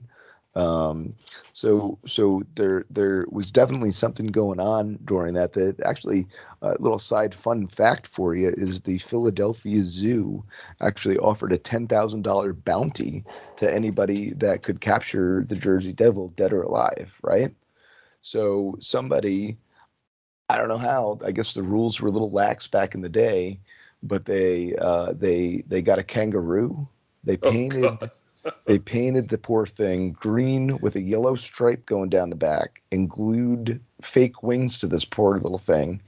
um, so so there there was definitely something going on during that. That actually, a little side fun fact for you is the Philadelphia Zoo actually offered a ten thousand dollar bounty to anybody that could capture the Jersey Devil, dead or alive. Right. So somebody, I don't know how. I guess the rules were a little lax back in the day, but they uh, they they got a kangaroo. They oh, painted. Oh, they painted the poor thing green with a yellow stripe going down the back and glued fake wings to this poor little thing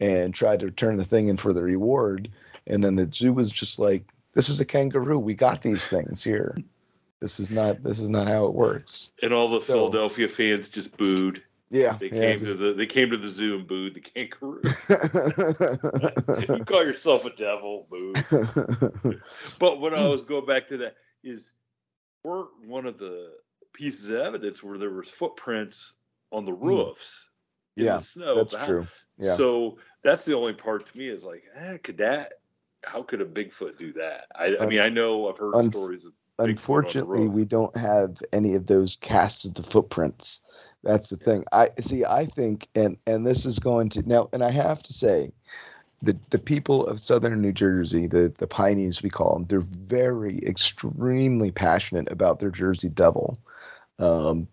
and tried to turn the thing in for the reward. And then the zoo was just like, this is a kangaroo. We got these things here. This is not this is not how it works. And all the so, Philadelphia fans just booed. Yeah, they yeah, came to the they came to the zoo and booed the kangaroo. <laughs> <laughs> you call yourself a devil, boo. <laughs> but when I was going back to that, is weren't one of the pieces of evidence where there was footprints on the hmm. roofs in yeah, the snow. That's true. Yeah. So that's the only part to me is like, eh, could that? How could a Bigfoot do that? I, I mean, I know I've heard un- stories of. Bigfoot unfortunately, we don't have any of those casts of the footprints. That's the thing. I see. I think, and and this is going to now, and I have to say, the the people of southern New Jersey, the the Pineys we call them, they're very extremely passionate about their Jersey Devil. Um,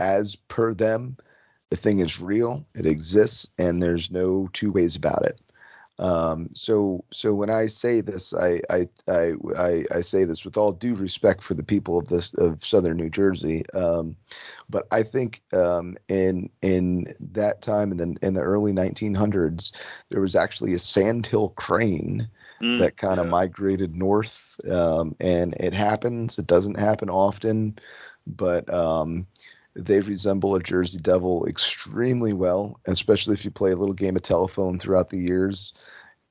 as per them, the thing is real, it exists, and there's no two ways about it. Um, so, so when I say this, I, I, I, I, I say this with all due respect for the people of this of Southern New Jersey. Um, but I think um, in in that time in the in the early 1900s, there was actually a sandhill crane mm, that kind of yeah. migrated north, um, and it happens. It doesn't happen often, but um, they resemble a Jersey Devil extremely well, especially if you play a little game of telephone throughout the years.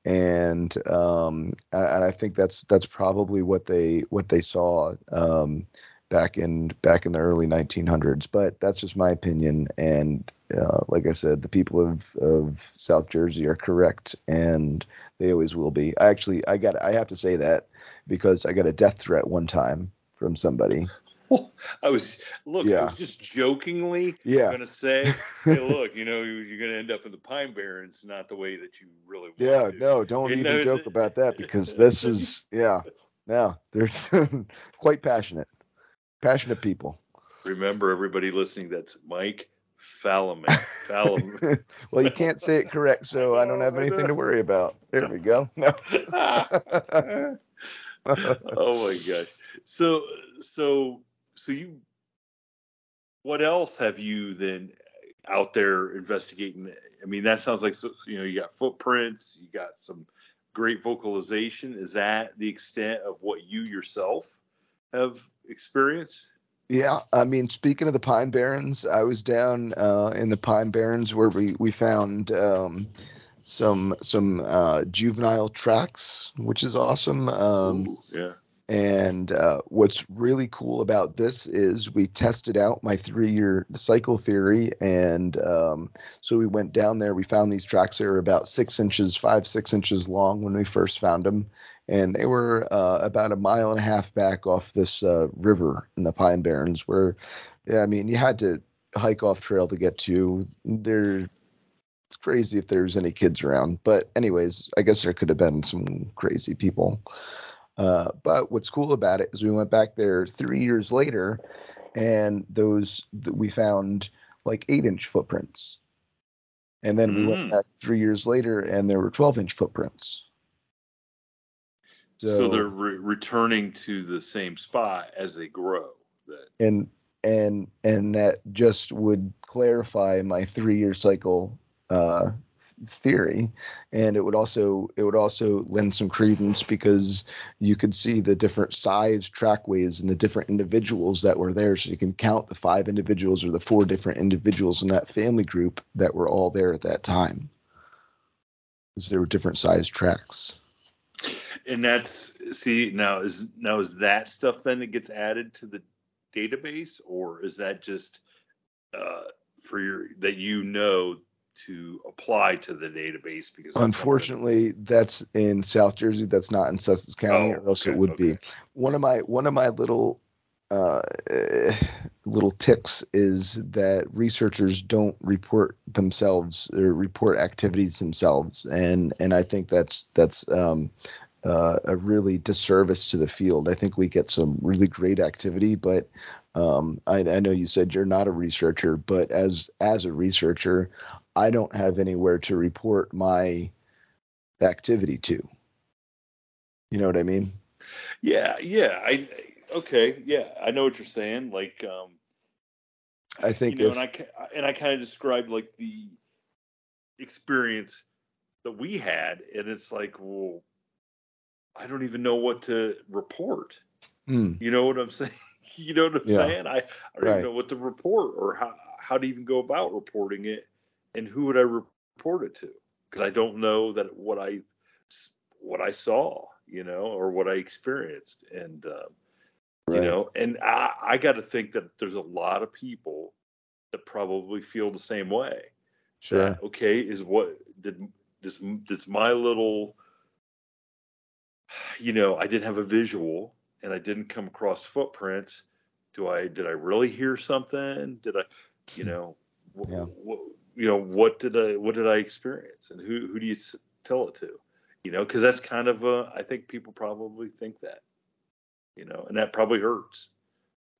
And um, and I think that's that's probably what they what they saw um, back in back in the early 1900s. But that's just my opinion. And uh, like I said, the people of of South Jersey are correct, and they always will be. I actually I got I have to say that because I got a death threat one time from somebody <laughs> I was look. Yeah. I was just jokingly yeah. going to say, "Hey, <laughs> look, you know, you're going to end up in the Pine Barrens, not the way that you really want yeah, to." no, don't you even know, joke about that because this is <laughs> yeah. Now they're quite passionate, passionate people. Remember, everybody listening, that's Mike Fallon. Fallon. well, you can't say it correct, so I don't have anything to worry about. There we go. No. oh my gosh. So so so you what else have you then out there investigating? I mean that sounds like you know you got footprints you got some great vocalization. Is that the extent of what you yourself have experienced? Yeah i mean speaking of the pine barrens i was down uh, in the pine barrens where we we found um, some some uh, juvenile tracks which is awesome. Um, Ooh, yeah and uh, what's really cool about this is we tested out my three year cycle theory. And um, so we went down there. We found these tracks that were about six inches, five, six inches long when we first found them. And they were uh, about a mile and a half back off this uh, river in the Pine Barrens, where, yeah, I mean, you had to hike off trail to get to. There, it's crazy if there's any kids around. But, anyways, I guess there could have been some crazy people. Uh, but what's cool about it is we went back there three years later, and those we found like eight inch footprints. And then we went Mm. back three years later, and there were twelve inch footprints. So, they're re- returning to the same spot as they grow. And and and that just would clarify my three year cycle uh, theory and it would also it would also lend some credence because you could see the different size trackways and the different individuals that were there. So you can count the five individuals or the four different individuals in that family group that were all there at that time. Because there were different size tracks. And that's see now is now is that stuff then that gets added to the database or is that just uh, for your that you know to apply to the database because Unfortunately, that's in South Jersey. That's not in Sussex County, Oh, or else okay, it would be. One of my one of my little uh, little ticks is that researchers don't report themselves or report activities themselves, and and I think that's that's um, uh, a really disservice to the field. I think we get some really great activity, but um, I, I know you said you're not a researcher, but as as a researcher, I don't have anywhere to report my activity to. You know what I mean? yeah yeah i okay yeah i know what you're saying like um I think you know if- and i and i kind of described like the experience that we had and it's like well i don't even know what to report Hmm. you know what i'm saying <laughs> you know what i'm Yeah. saying i, I don't Right. even know what to report or how how to even go about reporting it and who would i report it to because i don't know that what I, what i saw you know or what i experienced and um, you know and i i got to think that there's a lot of people that probably feel the same way Sure. that, okay is what did this this my little you know i didn't have a visual and i didn't come across footprints do i did i really hear something? Did i you know Yeah. you know what did i what did i experience? And who who do you s- tell it to? You know because that's kind of uh, i think people probably think that you know and that probably hurts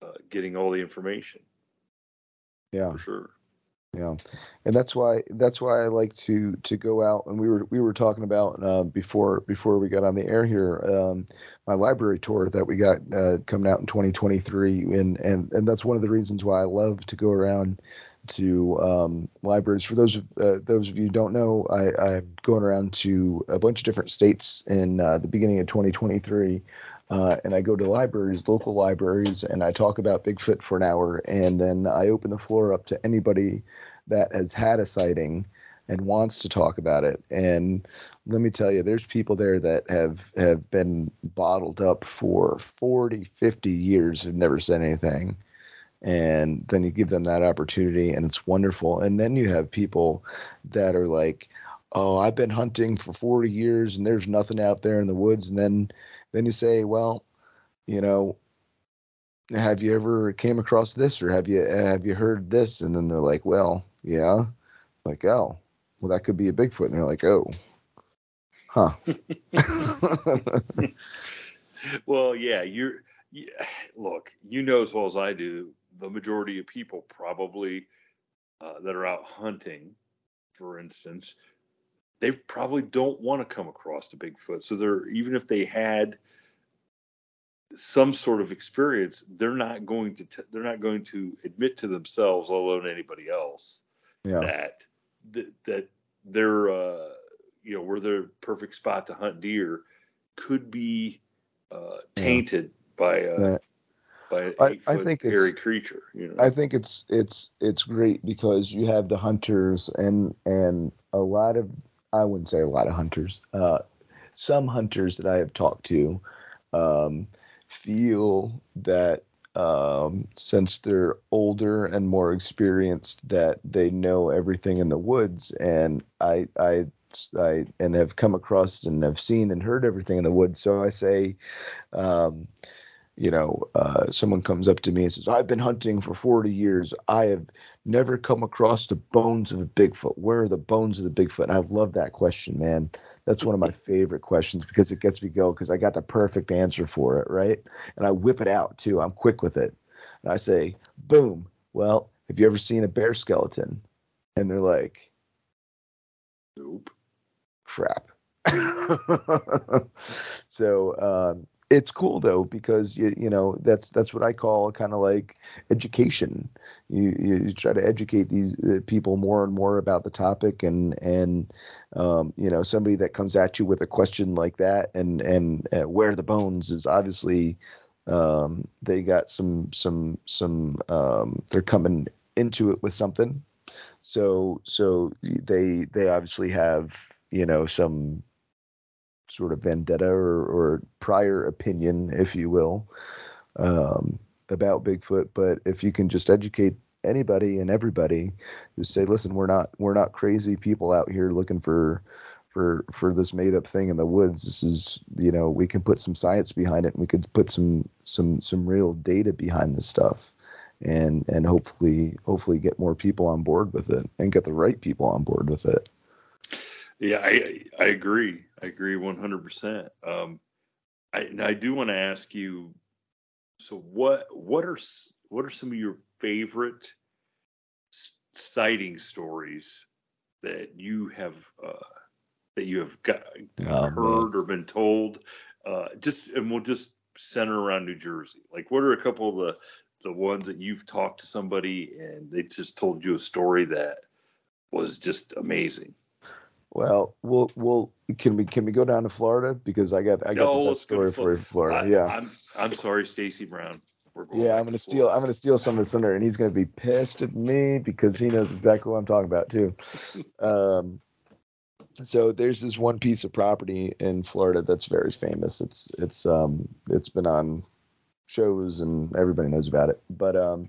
uh, getting all the information. Yeah. for sure Yeah, and that's why that's why I like to to go out and we were we were talking about uh, before before we got on the air here um, my library tour that we got uh, coming out in 2023 and and and that's one of the reasons why I love to go around to um, libraries. For those of uh, those of you who don't know, I, I'm going around to a bunch of different states in uh, the beginning of 2023. Uh, and I go to libraries, local libraries, and I talk about Bigfoot for an hour, and then I open the floor up to anybody that has had a sighting and wants to talk about it. And let me tell you, there's people there that have have been bottled up for 40, 50 years and never said anything. And then you give them that opportunity, and it's wonderful. And then you have people that are like, "Oh, I've been hunting for 40 years, and there's nothing out there in the woods." And then then you say, well, you know, have you ever came across this or have you have you heard this? And then they're like, well, yeah. Like, oh, well, that could be a Bigfoot. And they're like, oh, huh. <laughs> well, yeah, you're. Yeah, look, you know as well as I do, the majority of people probably uh, that are out hunting, for instance, they probably don't want to come across a Bigfoot. So they're even if they had some sort of experience, they're not going to t- they're not going to admit to themselves, let alone anybody else, yeah. that that, that they're uh, you know where their perfect spot to hunt deer could be uh, tainted by a Right. by an I- I think hairy creature. You know, I think it's it's it's great because you have the hunters and and a lot of I wouldn't say a lot of hunters. Uh, some hunters that I have talked to um, feel that um, since they're older and more experienced, that they know everything in the woods, and I I I and have come across and have seen and heard everything in the woods. So I say. Um, you know, uh, someone comes up to me and says, I've been hunting for 40 years. I have never come across the bones of a Bigfoot. Where are the bones of the Bigfoot? And I love that question, man. That's one of my favorite questions because it gets me go because I got the perfect answer for it, right? And I whip it out too. I'm quick with it. And I say, boom. Well, have you ever seen a bear skeleton? And they're like, Nope. crap. <laughs> so um, it's cool though because you you know that's that's what I call kind of like education. You you try to educate these uh, people more and more about the topic and and um, you know somebody that comes at you with a question like that and and uh, where the bones is obviously um, they got some some some um, they're coming into it with something so so they they obviously have you know some sort of vendetta or, or prior opinion if you will um, about bigfoot. But if you can just educate anybody and everybody to say listen we're not we're not crazy people out here looking for for for this made up thing in the woods. This is you know we can put some science behind it and we could put some some some real data behind this stuff and and hopefully hopefully get more people on board with it and get the right people on board with it Yeah, I I agree. I agree one hundred percent. Um, I and I do want to ask you. So what what are what are some of your favorite sighting stories that you have uh, that you have got Oh, man. heard or been told? Uh, just and we'll just center around New Jersey. Like, what are a couple of the the ones that you've talked to somebody and they just told you a story that was just amazing? Well, we'll we'll can we can we go down to Florida because I got I got No, the best story for Florida. Florida. I, yeah, I'm I'm sorry, Stacy Brown. We're going yeah. I'm gonna to steal. Florida. I'm gonna steal some of the thunder, and he's gonna be pissed at me because he knows exactly what I'm talking about too. <laughs> Um, so there's this one piece of property in Florida that's very famous. It's it's um it's been on shows and everybody knows about it. But um,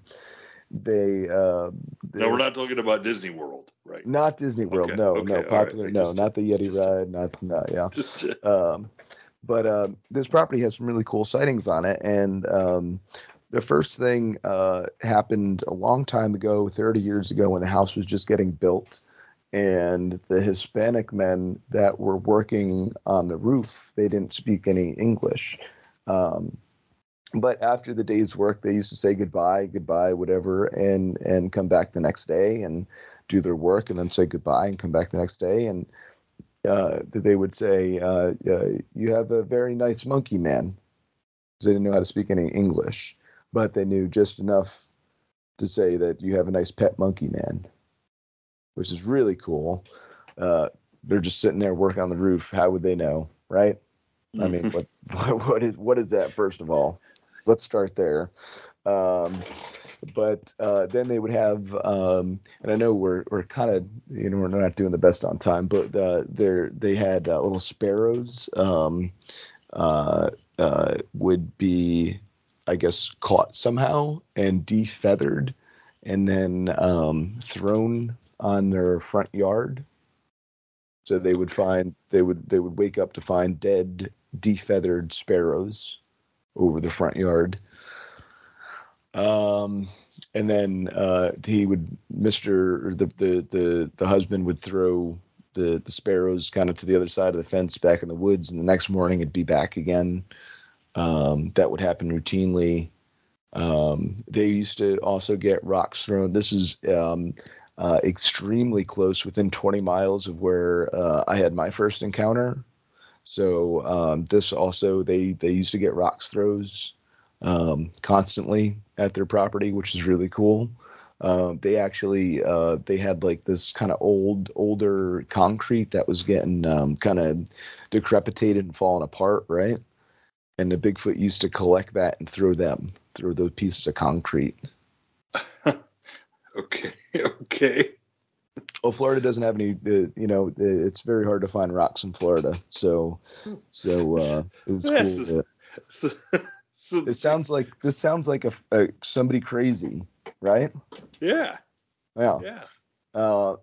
they uh, No, we're not talking about Disney World, right? not Disney World. Okay, no, okay, no popular. I No, just- not the Yeti just- ride. Not no. Yeah. <laughs> Just um, but um, this property has some really cool sightings on it and um, the first thing uh, happened a long time ago 30 years ago when the house was just getting built and the hispanic men that were working on the roof they didn't speak any english um, but after the day's work they used to say goodbye goodbye whatever and and come back the next day and do their work and then say goodbye and come back the next day and uh, that they would say, uh, uh, "You have a very nice monkey, man," 'Cause they didn't know how to speak any English, but they knew just enough to say that you have a nice pet monkey, man, which is really cool. Uh, they're just sitting there working on the roof. How would they know, right? I mean, what, <laughs> what what is what is that? First of all, let's start there. Um, but uh, then they would have, um, and I know we're we're kind of you know we're not doing the best on time, but uh, they're they had uh, little sparrows um, uh, uh, would be, I guess, caught somehow and defeathered, and then um, thrown on their front yard. So they would find they would they would wake up to find dead defeathered sparrows over the front yard. Um, and then uh, he would Mister the, the the the husband would throw the the sparrows kind of to the other side of the fence back in the woods, and the next morning it'd be back again. Um, that would happen routinely. Um, they used to also get rocks thrown. This is um, uh, extremely close, within 20 miles of where uh, I had my first encounter. So um, this also they they used to get rocks throws um, constantly at their property, which is really cool. Uh, they actually uh, they had like this kind of old older concrete that was getting um, kind of decrepitated and falling apart, right? And the Bigfoot used to collect that and throw them throw those pieces of concrete. <laughs> okay, <laughs> okay. Well, Florida doesn't have any. Uh, you know, uh, it's very hard to find rocks in Florida. So, so uh, it <laughs> cool. is- So, <laughs> so it sounds like this sounds like a, a somebody crazy, right? yeah, Yeah. yeah. Uh,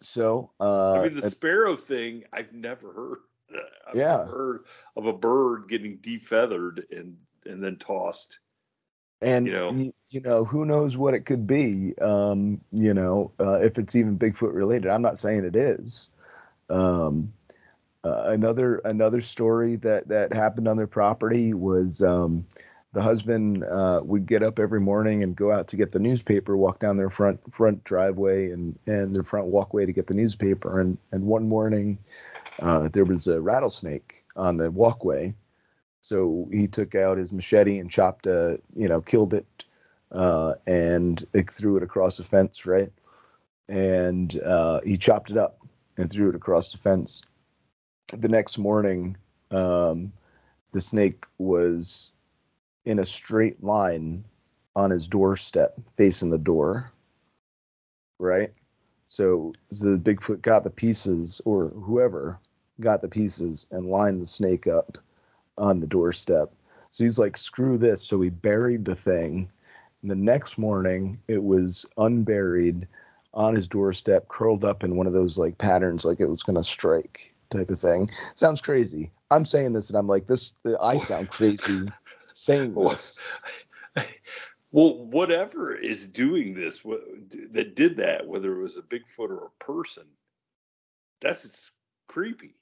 so uh, I mean, the sparrow thing, I've never heard. I've Yeah. never heard of a bird getting defeathered and and then tossed. and you know. You know who knows what it could be. Um, you know, uh, if it's even Bigfoot related. I'm not saying it is. Um, uh, another another story that that happened on their property was um, the husband uh, would get up every morning and go out to get the newspaper, walk down their front front driveway and and their front walkway to get the newspaper. And and one morning, uh, there was a rattlesnake on the walkway, so he took out his machete and chopped a you know killed it, uh, and it threw it across the fence, right? And uh, he chopped it up and threw it across the fence. The next morning, um, the snake was in a straight line on his doorstep, facing the door. Right? So the Bigfoot got the pieces, or whoever got the pieces, and lined the snake up on the doorstep. So he's like, screw this. So he buried the thing. And the next morning, it was unburied on his doorstep, curled up in one of those like patterns, like it was going to strike type of thing. Sounds crazy. I'm saying this and I'm like, this, I sound crazy saying this. Well, whatever is doing this, that did that, whether it was a Bigfoot or a person, that's creepy.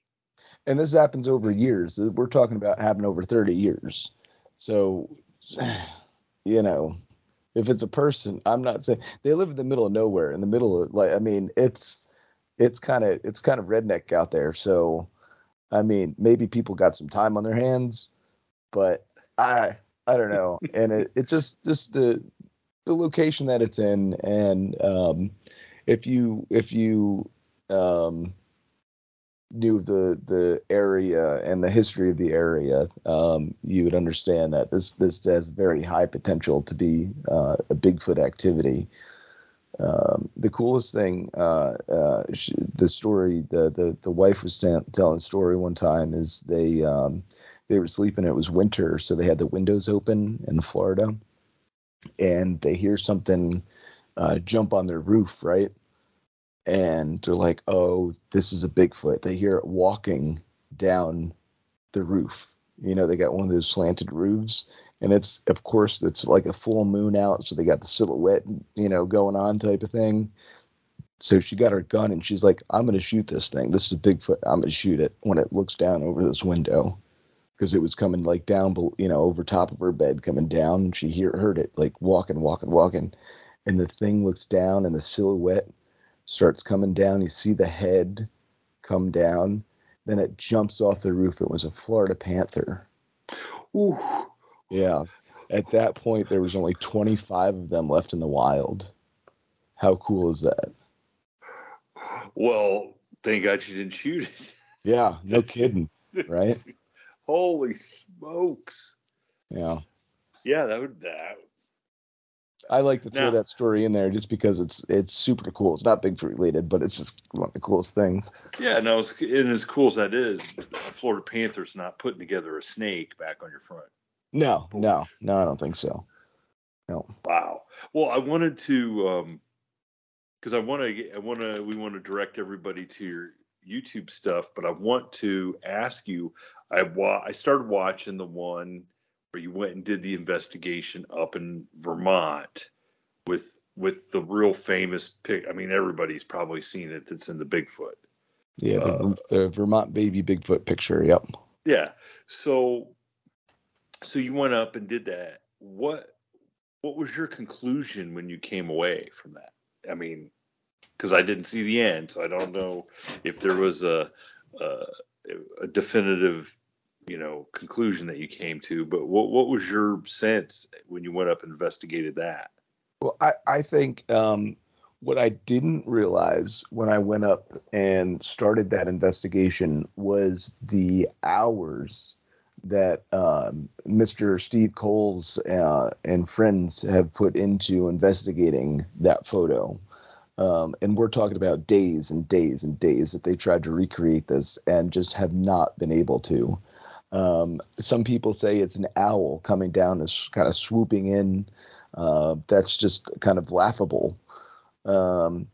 And this happens over years. We're talking about happening over 30 years. So, <sighs> you know, if it's a person, I'm not saying they live in the middle of nowhere, in the middle of like, I mean, it's, it's kind of, it's kind of redneck out there. So, I mean, maybe people got some time on their hands, but I I don't know, <laughs> and it it just just the the location that it's in, and um, if you if you um, knew the the area and the history of the area, um, you would understand that this this has very high potential to be uh, a Bigfoot activity. Um, the coolest thing, uh, uh, she, the story, the, the the wife was t- telling a story one time is they um, they were sleeping. It was winter, so they had the windows open in Florida, and they hear something uh, jump on their roof, right? And they're like, "Oh, this is a Bigfoot." They hear it walking down the roof. You know, they got one of those slanted roofs, and it's of course it's like a full moon out, so they got the silhouette, you know, going on type of thing. So she got her gun and she's like, "I'm going to shoot this thing. This is a Bigfoot. I'm going to shoot it." When it looks down over this window, because it was coming like down, you know, over top of her bed, coming down. And she hear, heard it like walking, walking, walking, and the thing looks down, and the silhouette starts coming down. You see the head come down, then it jumps off the roof. It was a Florida panther. Ooh. Yeah. At that point, there was only 25 of them left in the wild. How cool is that? Well, thank God you didn't shoot it. Yeah, no kidding, right? <laughs> Holy smokes! Yeah, yeah, that would that. I like to throw that story in there just because it's it's super cool. It's not Bigfoot related, but it's just one of the coolest things. Yeah, no, it's, and as cool as that is, Florida Panthers not putting together a snake back on your front. No, porch. no, no, I don't think so. No. Wow. Well, I wanted to, um, because I want to, I want to, we want to direct everybody to your YouTube stuff, but I want to ask you I wa- I started watching the one where you went and did the investigation up in Vermont with with the real famous pic. I mean, everybody's probably seen it. That's in the Bigfoot. Yeah, the, uh, the Vermont baby Bigfoot picture. Yep. Yeah. So, so you went up and did that. What what was your conclusion when you came away from that? I mean, because I didn't see the end, so I don't know if there was a, a a definitive you know conclusion that you came to but what what was your sense when you went up and investigated that well i i think um what i didn't realize when i went up and started that investigation was the hours that um, Mr. Steve Coles uh, and friends have put into investigating that photo. Um, and we're talking about days and days and days that they tried to recreate this and just have not been able to. Um, some people say it's an owl coming down and kind of swooping in. Uh, that's just kind of laughable. Um,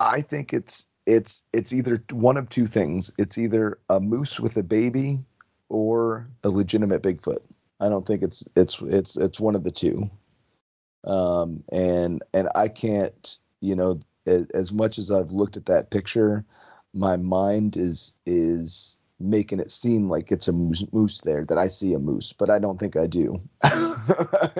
I think it's it's it's either one of two things. It's either a moose with a baby or a legitimate Bigfoot. I don't think it's it's it's it's one of the two um, and and I can't, you know, as, as much as I've looked at that picture, my mind is is making it seem like it's a moose, moose there that I see a moose, but I don't think I do. <laughs>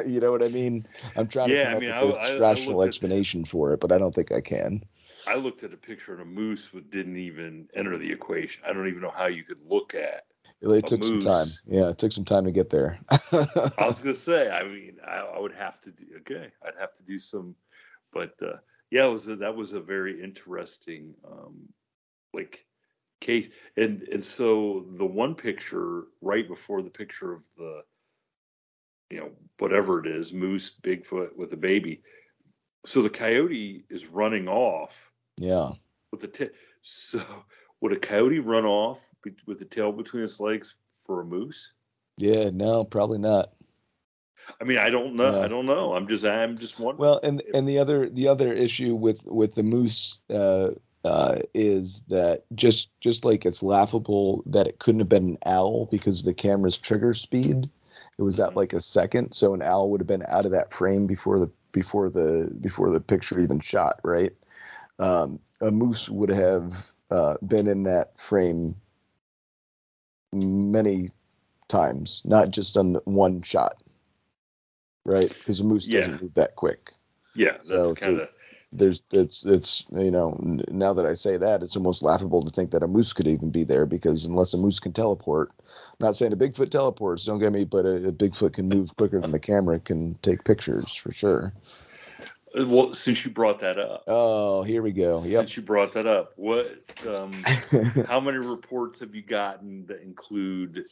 you know what I mean? I'm trying Yeah, to I come mean, up with I- I a rational looked at- explanation for it, but I don't think I can. I looked at a picture of a moose that didn't even enter the equation. I don't even know how you could look at. It A took some time. Yeah, it took some time to get there. I was <laughs> gonna say. I mean, I, I would have to do. Okay, I'd have to do some. But uh, yeah, it was a, that was a very interesting, um, like case. And and so the one picture right before the picture of the, you know, whatever it is, moose, Bigfoot with a baby. So the coyote is running off yeah. with the tail. So would a coyote run off with the tail between its legs for a moose? Yeah, no, probably not. I mean, I don't know. Yeah. I don't know. I'm just, I'm just wondering. Well, and and the other the other issue with with the moose uh, uh, is that just just like it's laughable that it couldn't have been an owl because the camera's trigger speed, it was at like a second, so an owl would have been out of that frame before the before the before the picture even shot, right? Um, a moose would have uh, been in that frame many times, not just on one shot, right? Because a moose Yeah. doesn't move that quick yeah, that's so- so- kind of. There's it's it's you know now that I say that it's almost laughable to think that a moose could even be there because unless a moose can teleport, I'm not saying a Bigfoot teleports, don't get me, but a, a Bigfoot can move quicker than the camera can take pictures for sure. Well, since you brought that up, Oh, here we go. Yep. since you brought that up, what, um, <laughs> how many reports have you gotten that include,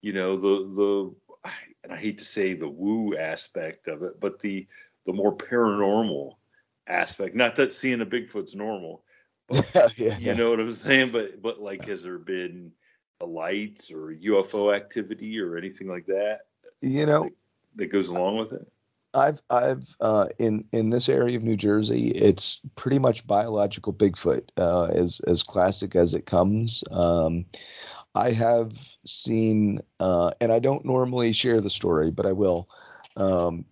you know, the the, and I hate to say the woo aspect of it, but the the more paranormal aspect. Not that seeing a Bigfoot's normal, <laughs> yeah, you know what I'm saying? But but like, has there been a lights or UFO activity or anything like that you know, that goes along with it? I've I've uh, in in this area of New Jersey, it's pretty much biological Bigfoot, uh, as as classic as it comes. Um, I have seen, uh, and I don't normally share the story, but I will. Um,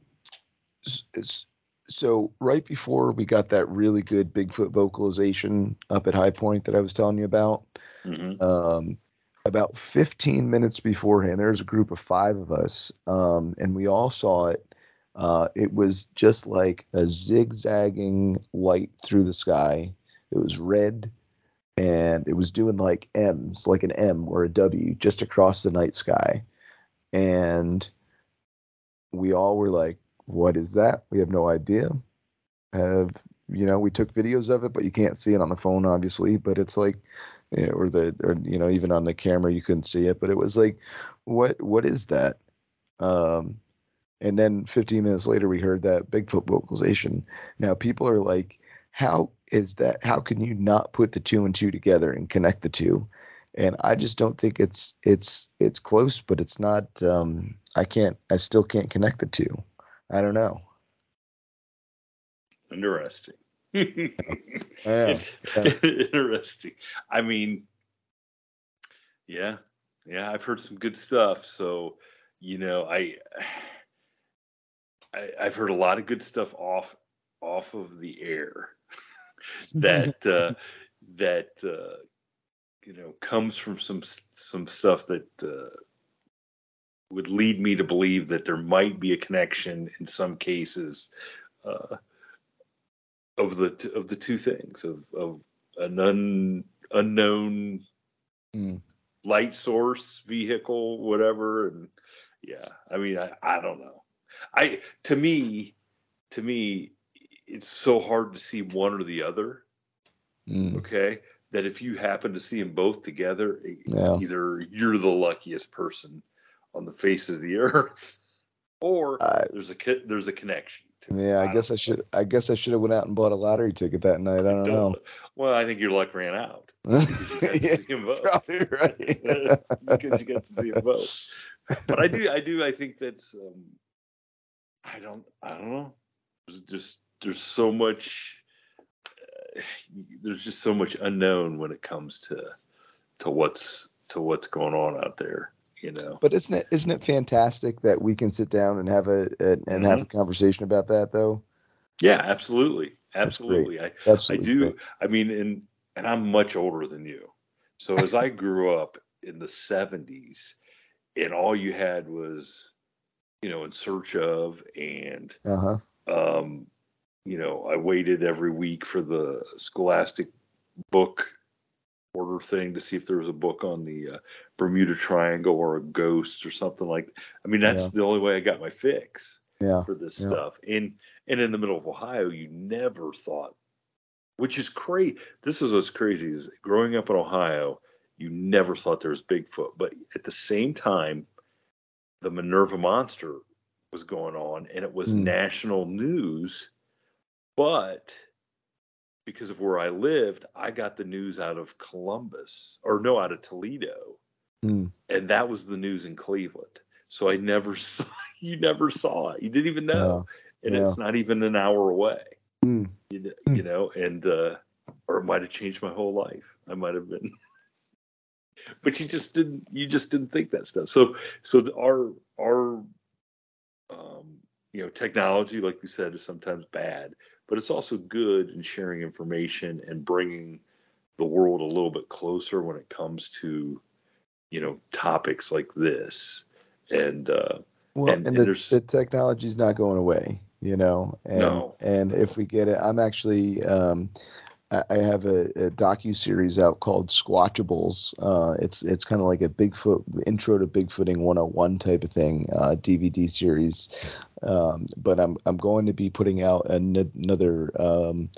s- s- so right before we got that really good Bigfoot vocalization up at High Point that I was telling you about, hmm um, about 15 minutes beforehand, there was a group of five of us, um, and we all saw it. Uh, it was just like a zigzagging light through the sky. It was red, and it was doing like M's, like an M or a W, just across the night sky. And we all were like, "What is that? We have no idea." Have you know? We took videos of it, but you can't see it on the phone, obviously. But it's like know, or the or you know even on the camera you couldn't see it but it was like what what is that um and then 15 minutes later we heard that bigfoot vocalization now people are like how is that how can you not put the two and two together and connect the two and i just don't think it's it's it's close but it's not um i can't i still can't connect the two i don't know Interesting. <laughs> Yeah, Interesting. I mean, yeah, yeah, I've heard some good stuff. So, you know, I, <sighs> I I've heard a lot of good stuff off off of the air <laughs> that uh, that uh, you know comes from some some stuff that uh, would lead me to believe that there might be a connection in some cases. Uh, of the t- of the two things of of an un, unknown Mm. light source vehicle whatever and yeah i mean I, I don't know i to me to me it's so hard to see one or the other Mm, okay that if you happen to see them both together yeah either you're the luckiest person on the face of the earth <laughs> or I- there's a there's a connection yeah i don't guess i should i guess i should have went out and bought a lottery ticket that night i don't know <laughs> Well, I think your luck ran out because <laughs> you got to Yeah, see them both. probably right because you got to see them both. But I do, I do, I think that's. Um, I don't, I don't know. There's just there's so much. Uh, there's just so much unknown when it comes to to what's to what's going on out there. You know. But isn't it isn't it fantastic that we can sit down and have a, a and have a Mm-hmm. conversation about that though? Yeah, absolutely, absolutely. I Absolutely I do. great. I mean, and and I'm much older than you. So as I grew up in the 70s and all you had was you know in search of and Uh-huh. um, you know i waited every week for the scholastic book order thing to see if there was a book on the uh, bermuda triangle or a ghost or something like i mean that's Yeah. the only way i got my fix Yeah. for this yeah. stuff and and in the middle of ohio you never thought which is crazy this is what's crazy is growing up in ohio you never thought there was bigfoot but at the same time the minerva monster was going on and it was Hmm. national news but because of where i lived i got the news out of columbus or no out of toledo Hmm. and that was the news in cleveland so i never <laughs> saw you never saw it you didn't even know and Yeah. it's not even an hour away Hmm. you, Hmm. you know and uh or it might have changed my whole life i might have been <laughs> but you just didn't you just didn't think that stuff so so the, our our um you know technology like we said is sometimes bad but it's also good in sharing information and bringing the world a little bit closer when it comes to you know topics like this and uh Well, And- and, and the, the technology's not going away, you know. And, No. And if we get it, I'm actually, um, I, I have a, a docu series out called Squatchables. Uh, it's it's kind of like a Bigfoot intro to Bigfooting 101 type of thing, uh, DVD series. Um, but I'm I'm going to be putting out an, another. Um,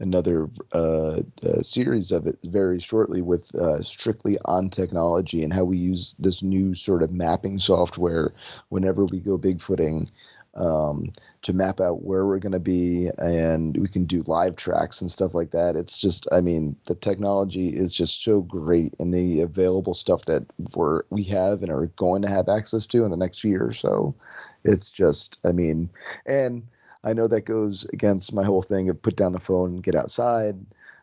another uh, uh, series of it very shortly with uh, strictly on technology and how we use this new sort of mapping software whenever we go bigfooting um, to map out where we're going to be and we can do live tracks and stuff like that. It's just i mean the technology is just so great and the available stuff that we're we have and are going to have access to in the next year or so. It's just i mean and I know that goes against my whole thing of put down the phone and get outside,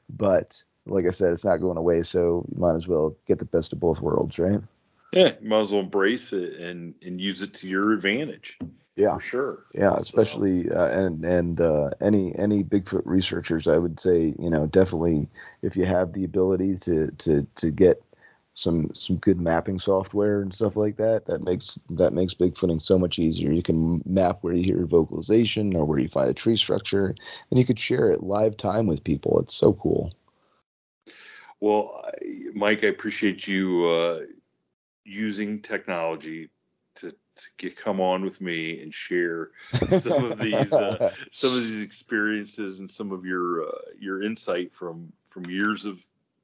but like I said, it's not going away, so you might as well get the best of both worlds, right? yeah you might as well embrace it and and use it to your advantage. Yeah, for sure. Yeah, So- especially uh, and and uh, any any Bigfoot researchers, I would say, you know, definitely if you have the ability to to to get some some good mapping software and stuff like that, that makes that makes bigfooting so much easier. You can map where you hear vocalization or where you find a tree structure, and you could share it live time with people. It's so cool. Well, I- Mike, I appreciate you uh, using technology to, to get, come on with me and share <laughs> some of these uh, some of these experiences and some of your uh, your insight from from years of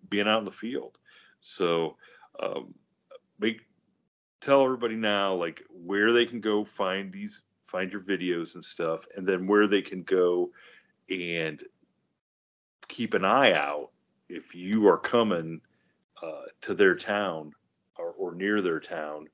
being out in the field. So, um, make tell everybody now like where they can go find these find your videos and stuff, and then where they can go and keep an eye out if you are coming uh, to their town or, or near their town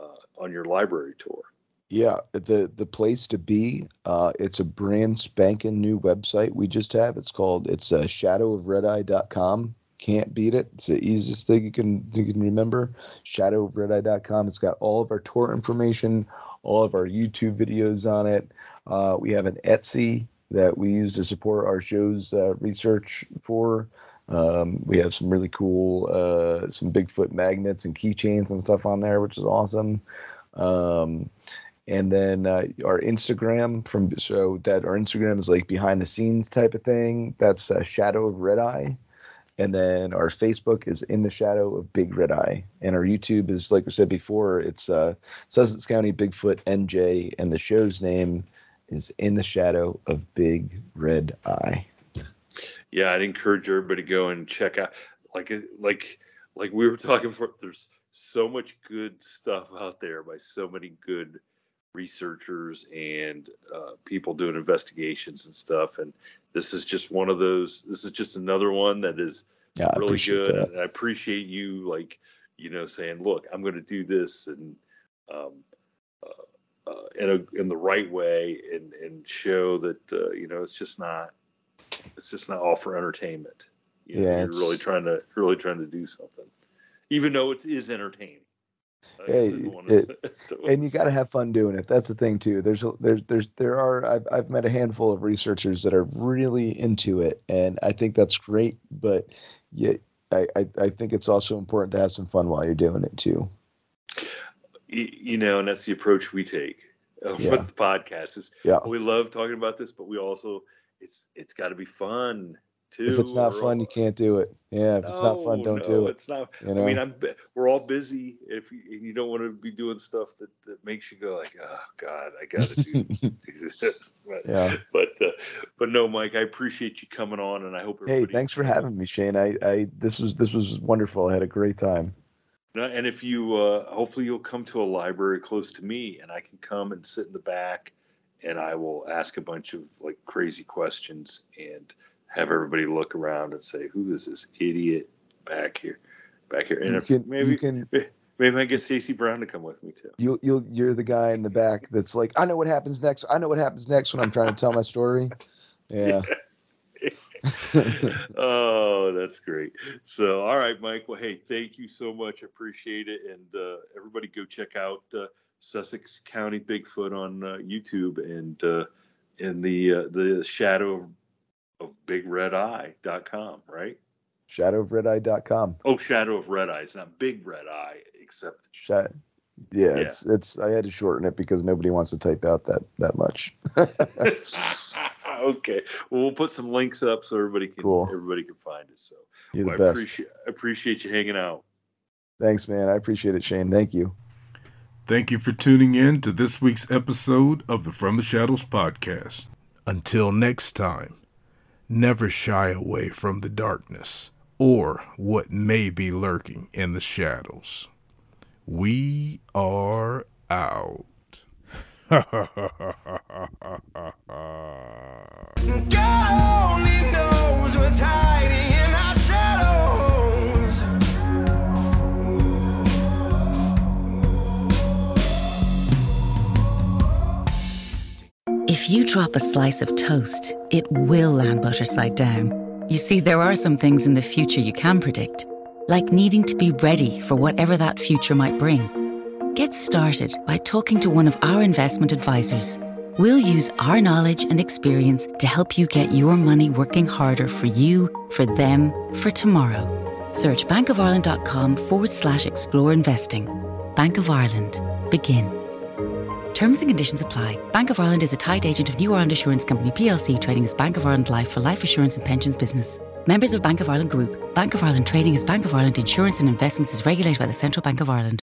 uh, on your library tour. Yeah, the the place to be. Uh, it's a brand spanking new website we just have. It's called it's uh, shadowofredeye.com. Can't beat it. It's the easiest thing you can you can remember. Shadowofredeye.com. It's got all of our tour information, all of our YouTube videos on it. Uh, we have an Etsy that we use to support our show's uh, research for. Um, we have some really cool, uh, some Bigfoot magnets and keychains and stuff on there, which is awesome. Um, and then uh, our Instagram from so that our Instagram is like behind the scenes type of thing. That's uh, Shadow of Red Eye, and then our Facebook is in the shadow of Big Red Eye, and our YouTube is like we said before. It's uh, Sussex County Bigfoot NJ, and the show's name is in the shadow of Big Red Eye. Yeah, I'd encourage everybody to go and check out like like like we were talking for. There's so much good stuff out there by so many good researchers and uh, people doing investigations and stuff. And this is just one of those. This is just another one that is Yeah, really good. that. And I appreciate you, like, you know, saying, "Look, I'm going to do this and um, uh, uh, in a in the right way, and and show that uh, you know it's just not it's just not all for entertainment. You know, Yeah, you're really trying to really trying to do something, even though it is entertaining. Hey, I don't wanna- it- <laughs> and you got to have fun doing it. That's the thing too. There's there's there's there are I've I've met a handful of researchers that are really into it, and I think that's great. But you, I, I, I think it's also important to have some fun while you're doing it too. You know, and that's the approach we take uh, <laughs> Yeah. with the podcast. Is Yeah. we love talking about this, but we also it's it's got to be fun too. If it's not fun, you can't do it. Yeah, if it's not fun, don't no, do it. It's not. you know? I mean, I'm. We're all busy. If you, you don't want to be doing stuff that, that makes you go like, oh God, I got to do, <laughs> do this. But, Yeah. but uh, but no, Mike, I appreciate you coming on, and I hope Hey, thanks for having me, Shane. I, I this was this was wonderful. I had a great time. No, And if you, uh, hopefully, you'll come to a library close to me, and I can come and sit in the back, and I will ask a bunch of like crazy questions and have everybody look around and say, "Who is this idiot back here, back here?" And can maybe you can <laughs> maybe I get Stacy Brown to come with me too. you you'll you're the guy in the back that's like, I know what happens next. I know what happens next when I'm trying to tell my story. <laughs> Yeah. <laughs> oh, that's great. So, all right, Mike. Well, hey, thank you so much. Appreciate it. And uh, everybody go check out uh, Sussex County Bigfoot on uh, YouTube and uh, in the uh, the shadow of Big Red Eye.com, right? Shadowofredeye.com. Oh, Shadow of Red Eye. It's not Big Red Eye, except Sha- yeah, Yeah. it's it's I had to shorten it because nobody wants to type out that that much. <laughs> okay. Well, we'll put some links up so everybody can Cool. everybody can find it. So You're the well, I best. appreciate appreciate you hanging out. Thanks, man. I appreciate it, Shane. Thank you. Thank you for tuning in to this week's episode of the From the Shadows podcast. Until next time, never shy away from the darkness or what may be lurking in the shadows. We are out. <laughs> God only knows what's hiding If you drop a slice of toast, it will land butter side down. You see, there are some things in the future you can predict, like needing to be ready for whatever that future might bring. Get started by talking to one of our investment advisors. We'll use our knowledge and experience to help you get your money working harder for you, for them, for tomorrow. Search bankofireland.com forward slash explore investing. Bank of Ireland. Begin. Terms and conditions apply. Bank of Ireland is a tied agent of New Ireland Assurance Company plc trading as Bank of Ireland Life for life assurance and pensions business. Members of Bank of Ireland Group. Bank of Ireland trading as Bank of Ireland Insurance and Investments is regulated by the Central Bank of Ireland.